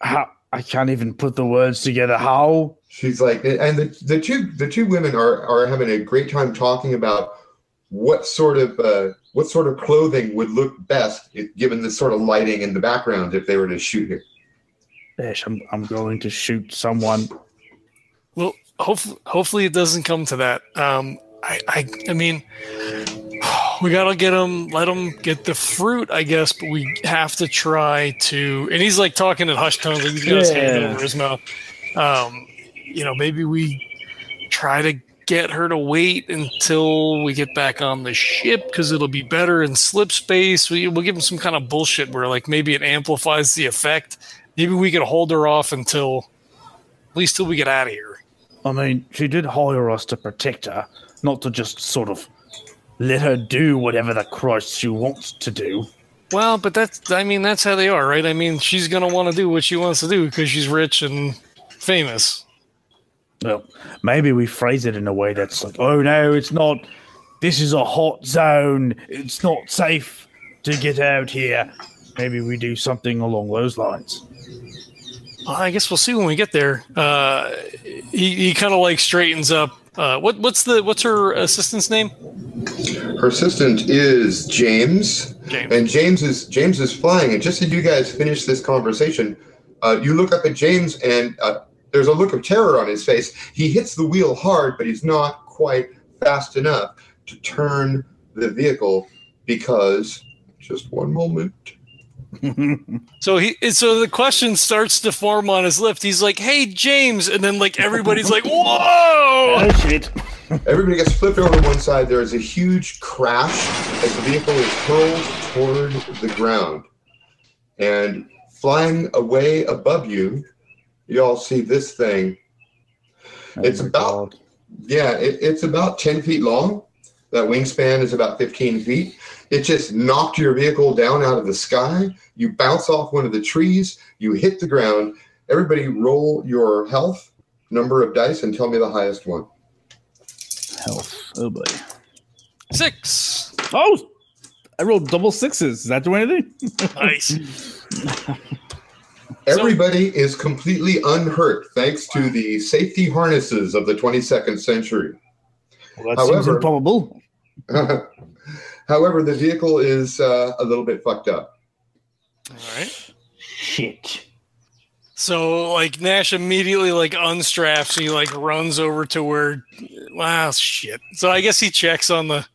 how I can't even put the words together. How? She's like, and the, the two the two women are are having a great time talking about what sort of uh, what sort of clothing would look best if, given the sort of lighting in the background if they were to shoot here. Ish, I'm I'm going to shoot someone. Well, hopefully, hopefully it doesn't come to that. Um, I, I, I mean, we gotta get him, let him get the fruit, I guess. But we have to try to. And he's like talking in hushed tones, like he's got his hand over his mouth. Um, you know, maybe we try to get her to wait until we get back on the ship because it'll be better in slip space. We, we'll give him some kind of bullshit where like maybe it amplifies the effect. Maybe we could hold her off until at least till we get out of here. I mean, she did hire us to protect her, not to just sort of let her do whatever the Christ she wants to do. Well, but that's I mean that's how they are, right? I mean, she's gonna want to do what she wants to do because she's rich and famous. Well, maybe we phrase it in a way that's like, oh no, it's not. This is a hot zone. It's not safe to get out here. Maybe we do something along those lines. Well, I guess we'll see when we get there. Uh, he he kind of like straightens up. Uh, what what's the what's her assistant's name? Her assistant is James, James. and James is James is flying. And just as you guys finish this conversation, uh, you look up at James, and uh, there's a look of terror on his face. He hits the wheel hard, but he's not quite fast enough to turn the vehicle because just one moment. So he so the question starts to form on his lips. He's like, "Hey, James," and then like everybody's like, "Whoa!" Oh shit! Everybody gets flipped over one side. There is a huge crash as the vehicle is hurled toward the ground. And flying away above you, you all see this thing. It's Oh my about- God. Yeah, it, it's about 10 feet long. That wingspan is about 15 feet. It just knocked your vehicle down out of the sky. You bounce off one of the trees. You hit the ground. Everybody roll your health number of dice and tell me the highest one. health. Oh boy. Six. Oh, I rolled double sixes. Is that the way to do anything? Nice. Everybody is completely unhurt thanks to the safety harnesses of the 22nd century. Well, that seems However- improbable. However, the vehicle is uh, a little bit fucked up. All right. Shit. So like Nash immediately like unstraps. He like runs over to where. Wow, shit. So I guess he checks on the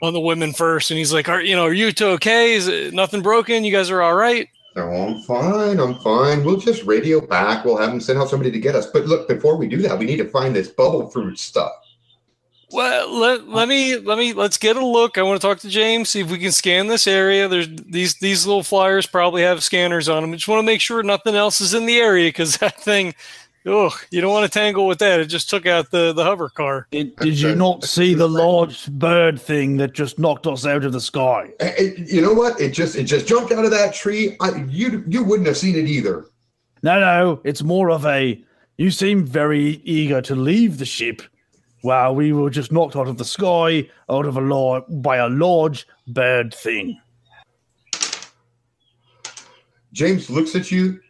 on the women first, and he's like, "Are you know? Are you two okay? Is it nothing broken? You guys are all right?" No, I'm fine. I'm fine. We'll just radio back. We'll have them send out somebody to get us. But look, before we do that, we need to find this bubble fruit stuff. Well, let, let me let me let's get a look. I want to talk to James, see if we can scan this area. There's these these little flyers probably have scanners on them. Just want to make sure nothing else is in the area because that thing, oh, you don't want to tangle with that. It just took out the the hover car. Did, did you not see the large bird thing that just knocked us out of the sky? Eh, eh, you know what? It just it just jumped out of that tree. I, you you wouldn't have seen it either. No, no, it's more of a. You seem very eager to leave the ship, while we were just knocked out of the sky out of a lar- by a large bird thing. James looks at you,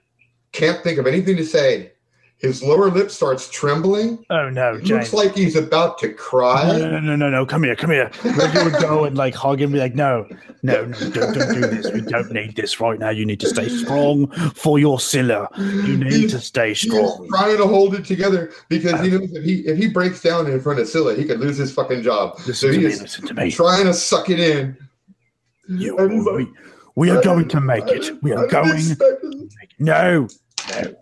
can't think of anything to say. His lower lip starts trembling. Oh no, It James! looks like he's about to cry. no, no, no, no, no! Come here, come here. Reggie would go and like hug him, be like, "No, no, no! Don't, don't do this. We don't need this right now. You need to stay strong for your Scylla. You need to stay He's strong." trying to hold it together because he knows if he if he breaks down in front of Scylla, he could lose his fucking job. Listen So to he is Listen to me. trying to suck it in. You, he's we, we are going to make it. We are going. it. No, no.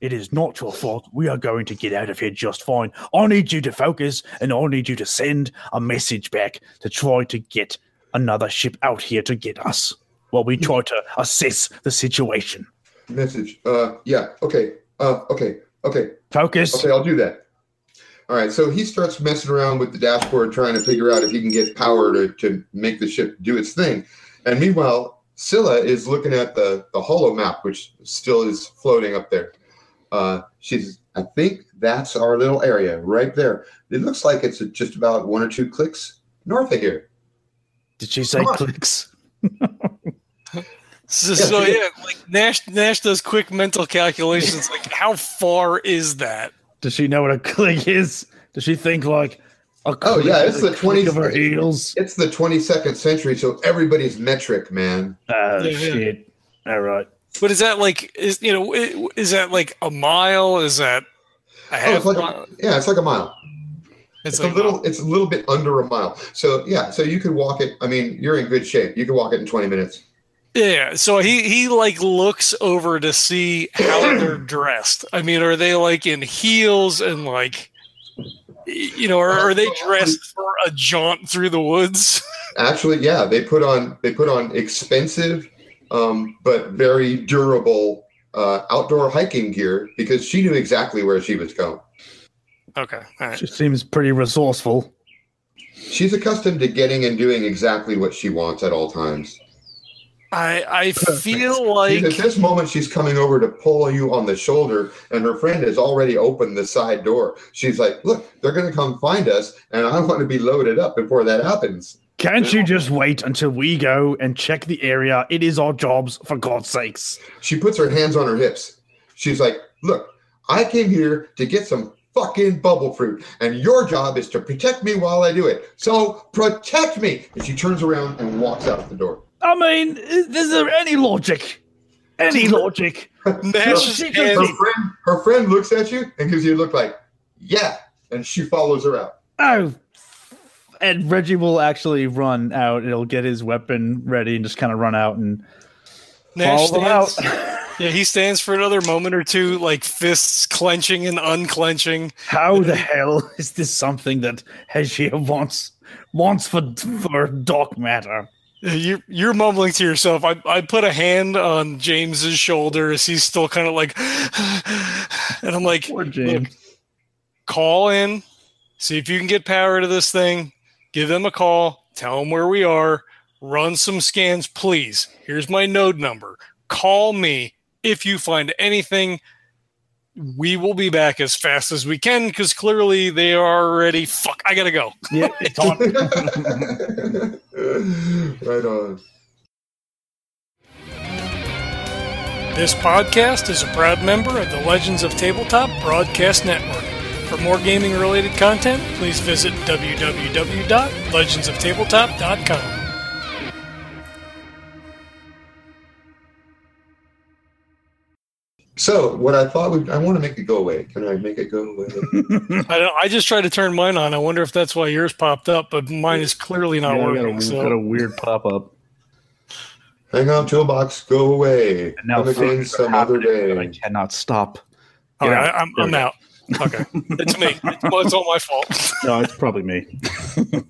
It is not your fault. We are going to get out of here just fine. I need you to focus and I need you to send a message back to try to get another ship out here to get us while we try to assess the situation. Message. Uh, yeah. Okay. Uh, okay. Okay, Focus. okay, I'll do that. All right, so he starts messing around with the dashboard, trying to figure out if he can get power to, to make the ship do its thing. And meanwhile, Scylla is looking at the, the holo map, which still is floating up there. Uh, she's, I think that's our little area right there. It looks like it's just about one or two clicks north of here. Did she say clicks? So, Yeah, so yeah, like Nash Nash does quick mental calculations. Like, how far is that? Does she know what a click is? Does she think like a Oh, yeah, it's the 20 click of her heels? It's the 22nd century, so everybody's metric, man. Oh Yeah, yeah. shit! All right. But is that like is you know is that like a mile? Is that a Oh, it's like mile? a, yeah, it's like a mile. It's It's like a little. It's a little bit under a mile. So yeah, so you could walk it. I mean, you're in good shape. You could walk it in 20 minutes. Yeah, so he he like looks over to see how they're dressed. I mean, are they like in heels and like you know, are, are they dressed for a jaunt through the woods? Actually, yeah, they put on they put on expensive, um, but very durable uh, outdoor hiking gear because she knew exactly where she was going. Okay, all right. She seems pretty resourceful. She's accustomed to getting and doing exactly what she wants at all times. I I feel like At this moment, she's coming over to pull you on the shoulder, and her friend has already opened the side door. She's like, "Look, they're going to come find us, and I want to be loaded up before that happens." Can't you just wait until we go and check the area? It is our jobs, for God's sakes. She puts her hands on her hips. She's like, "Look, I came here to get some fucking bubble fruit, and your job is to protect me while I do it. So protect me." And she turns around and walks out the door. I mean, is, there any logic? Any logic? Her friend, her friend looks at you and gives you a look like, "Yeah," and she follows her out. Oh. And Reggie will actually run out. He'll get his weapon ready and just kind of run out and Nash follow them out. stands, yeah, he stands for another moment or two, like fists clenching and unclenching. How the hell is this something that Heshia wants wants for for dark matter? You're you're mumbling to yourself. I I put a hand on James's shoulder as he's still kind of like, and I'm like, Poor James. call in, see if you can get power to this thing. Give them a call. Tell them where we are. Run some scans, please. Here's my node number. Call me if you find anything. We will be back as fast as we can because clearly they are already. Fuck, I gotta go. Yeah, it's on. right on. This podcast is a proud member of the Legends of Tabletop Broadcast Network. For more gaming related content, please visit www.legendsoftabletop.com. So what I thought would I want to make it go away. Can I make it go away? I, don't, I just tried to turn mine on. I wonder if that's why yours popped up, but mine is clearly not Yeah, working. got, a, so. got a weird pop up. Hang on, toolbox, go away. And now Come again some other happening that I cannot stop. All right, Get. I'm, I'm out. Okay, it's me. It's, it's all my fault. No, it's probably me.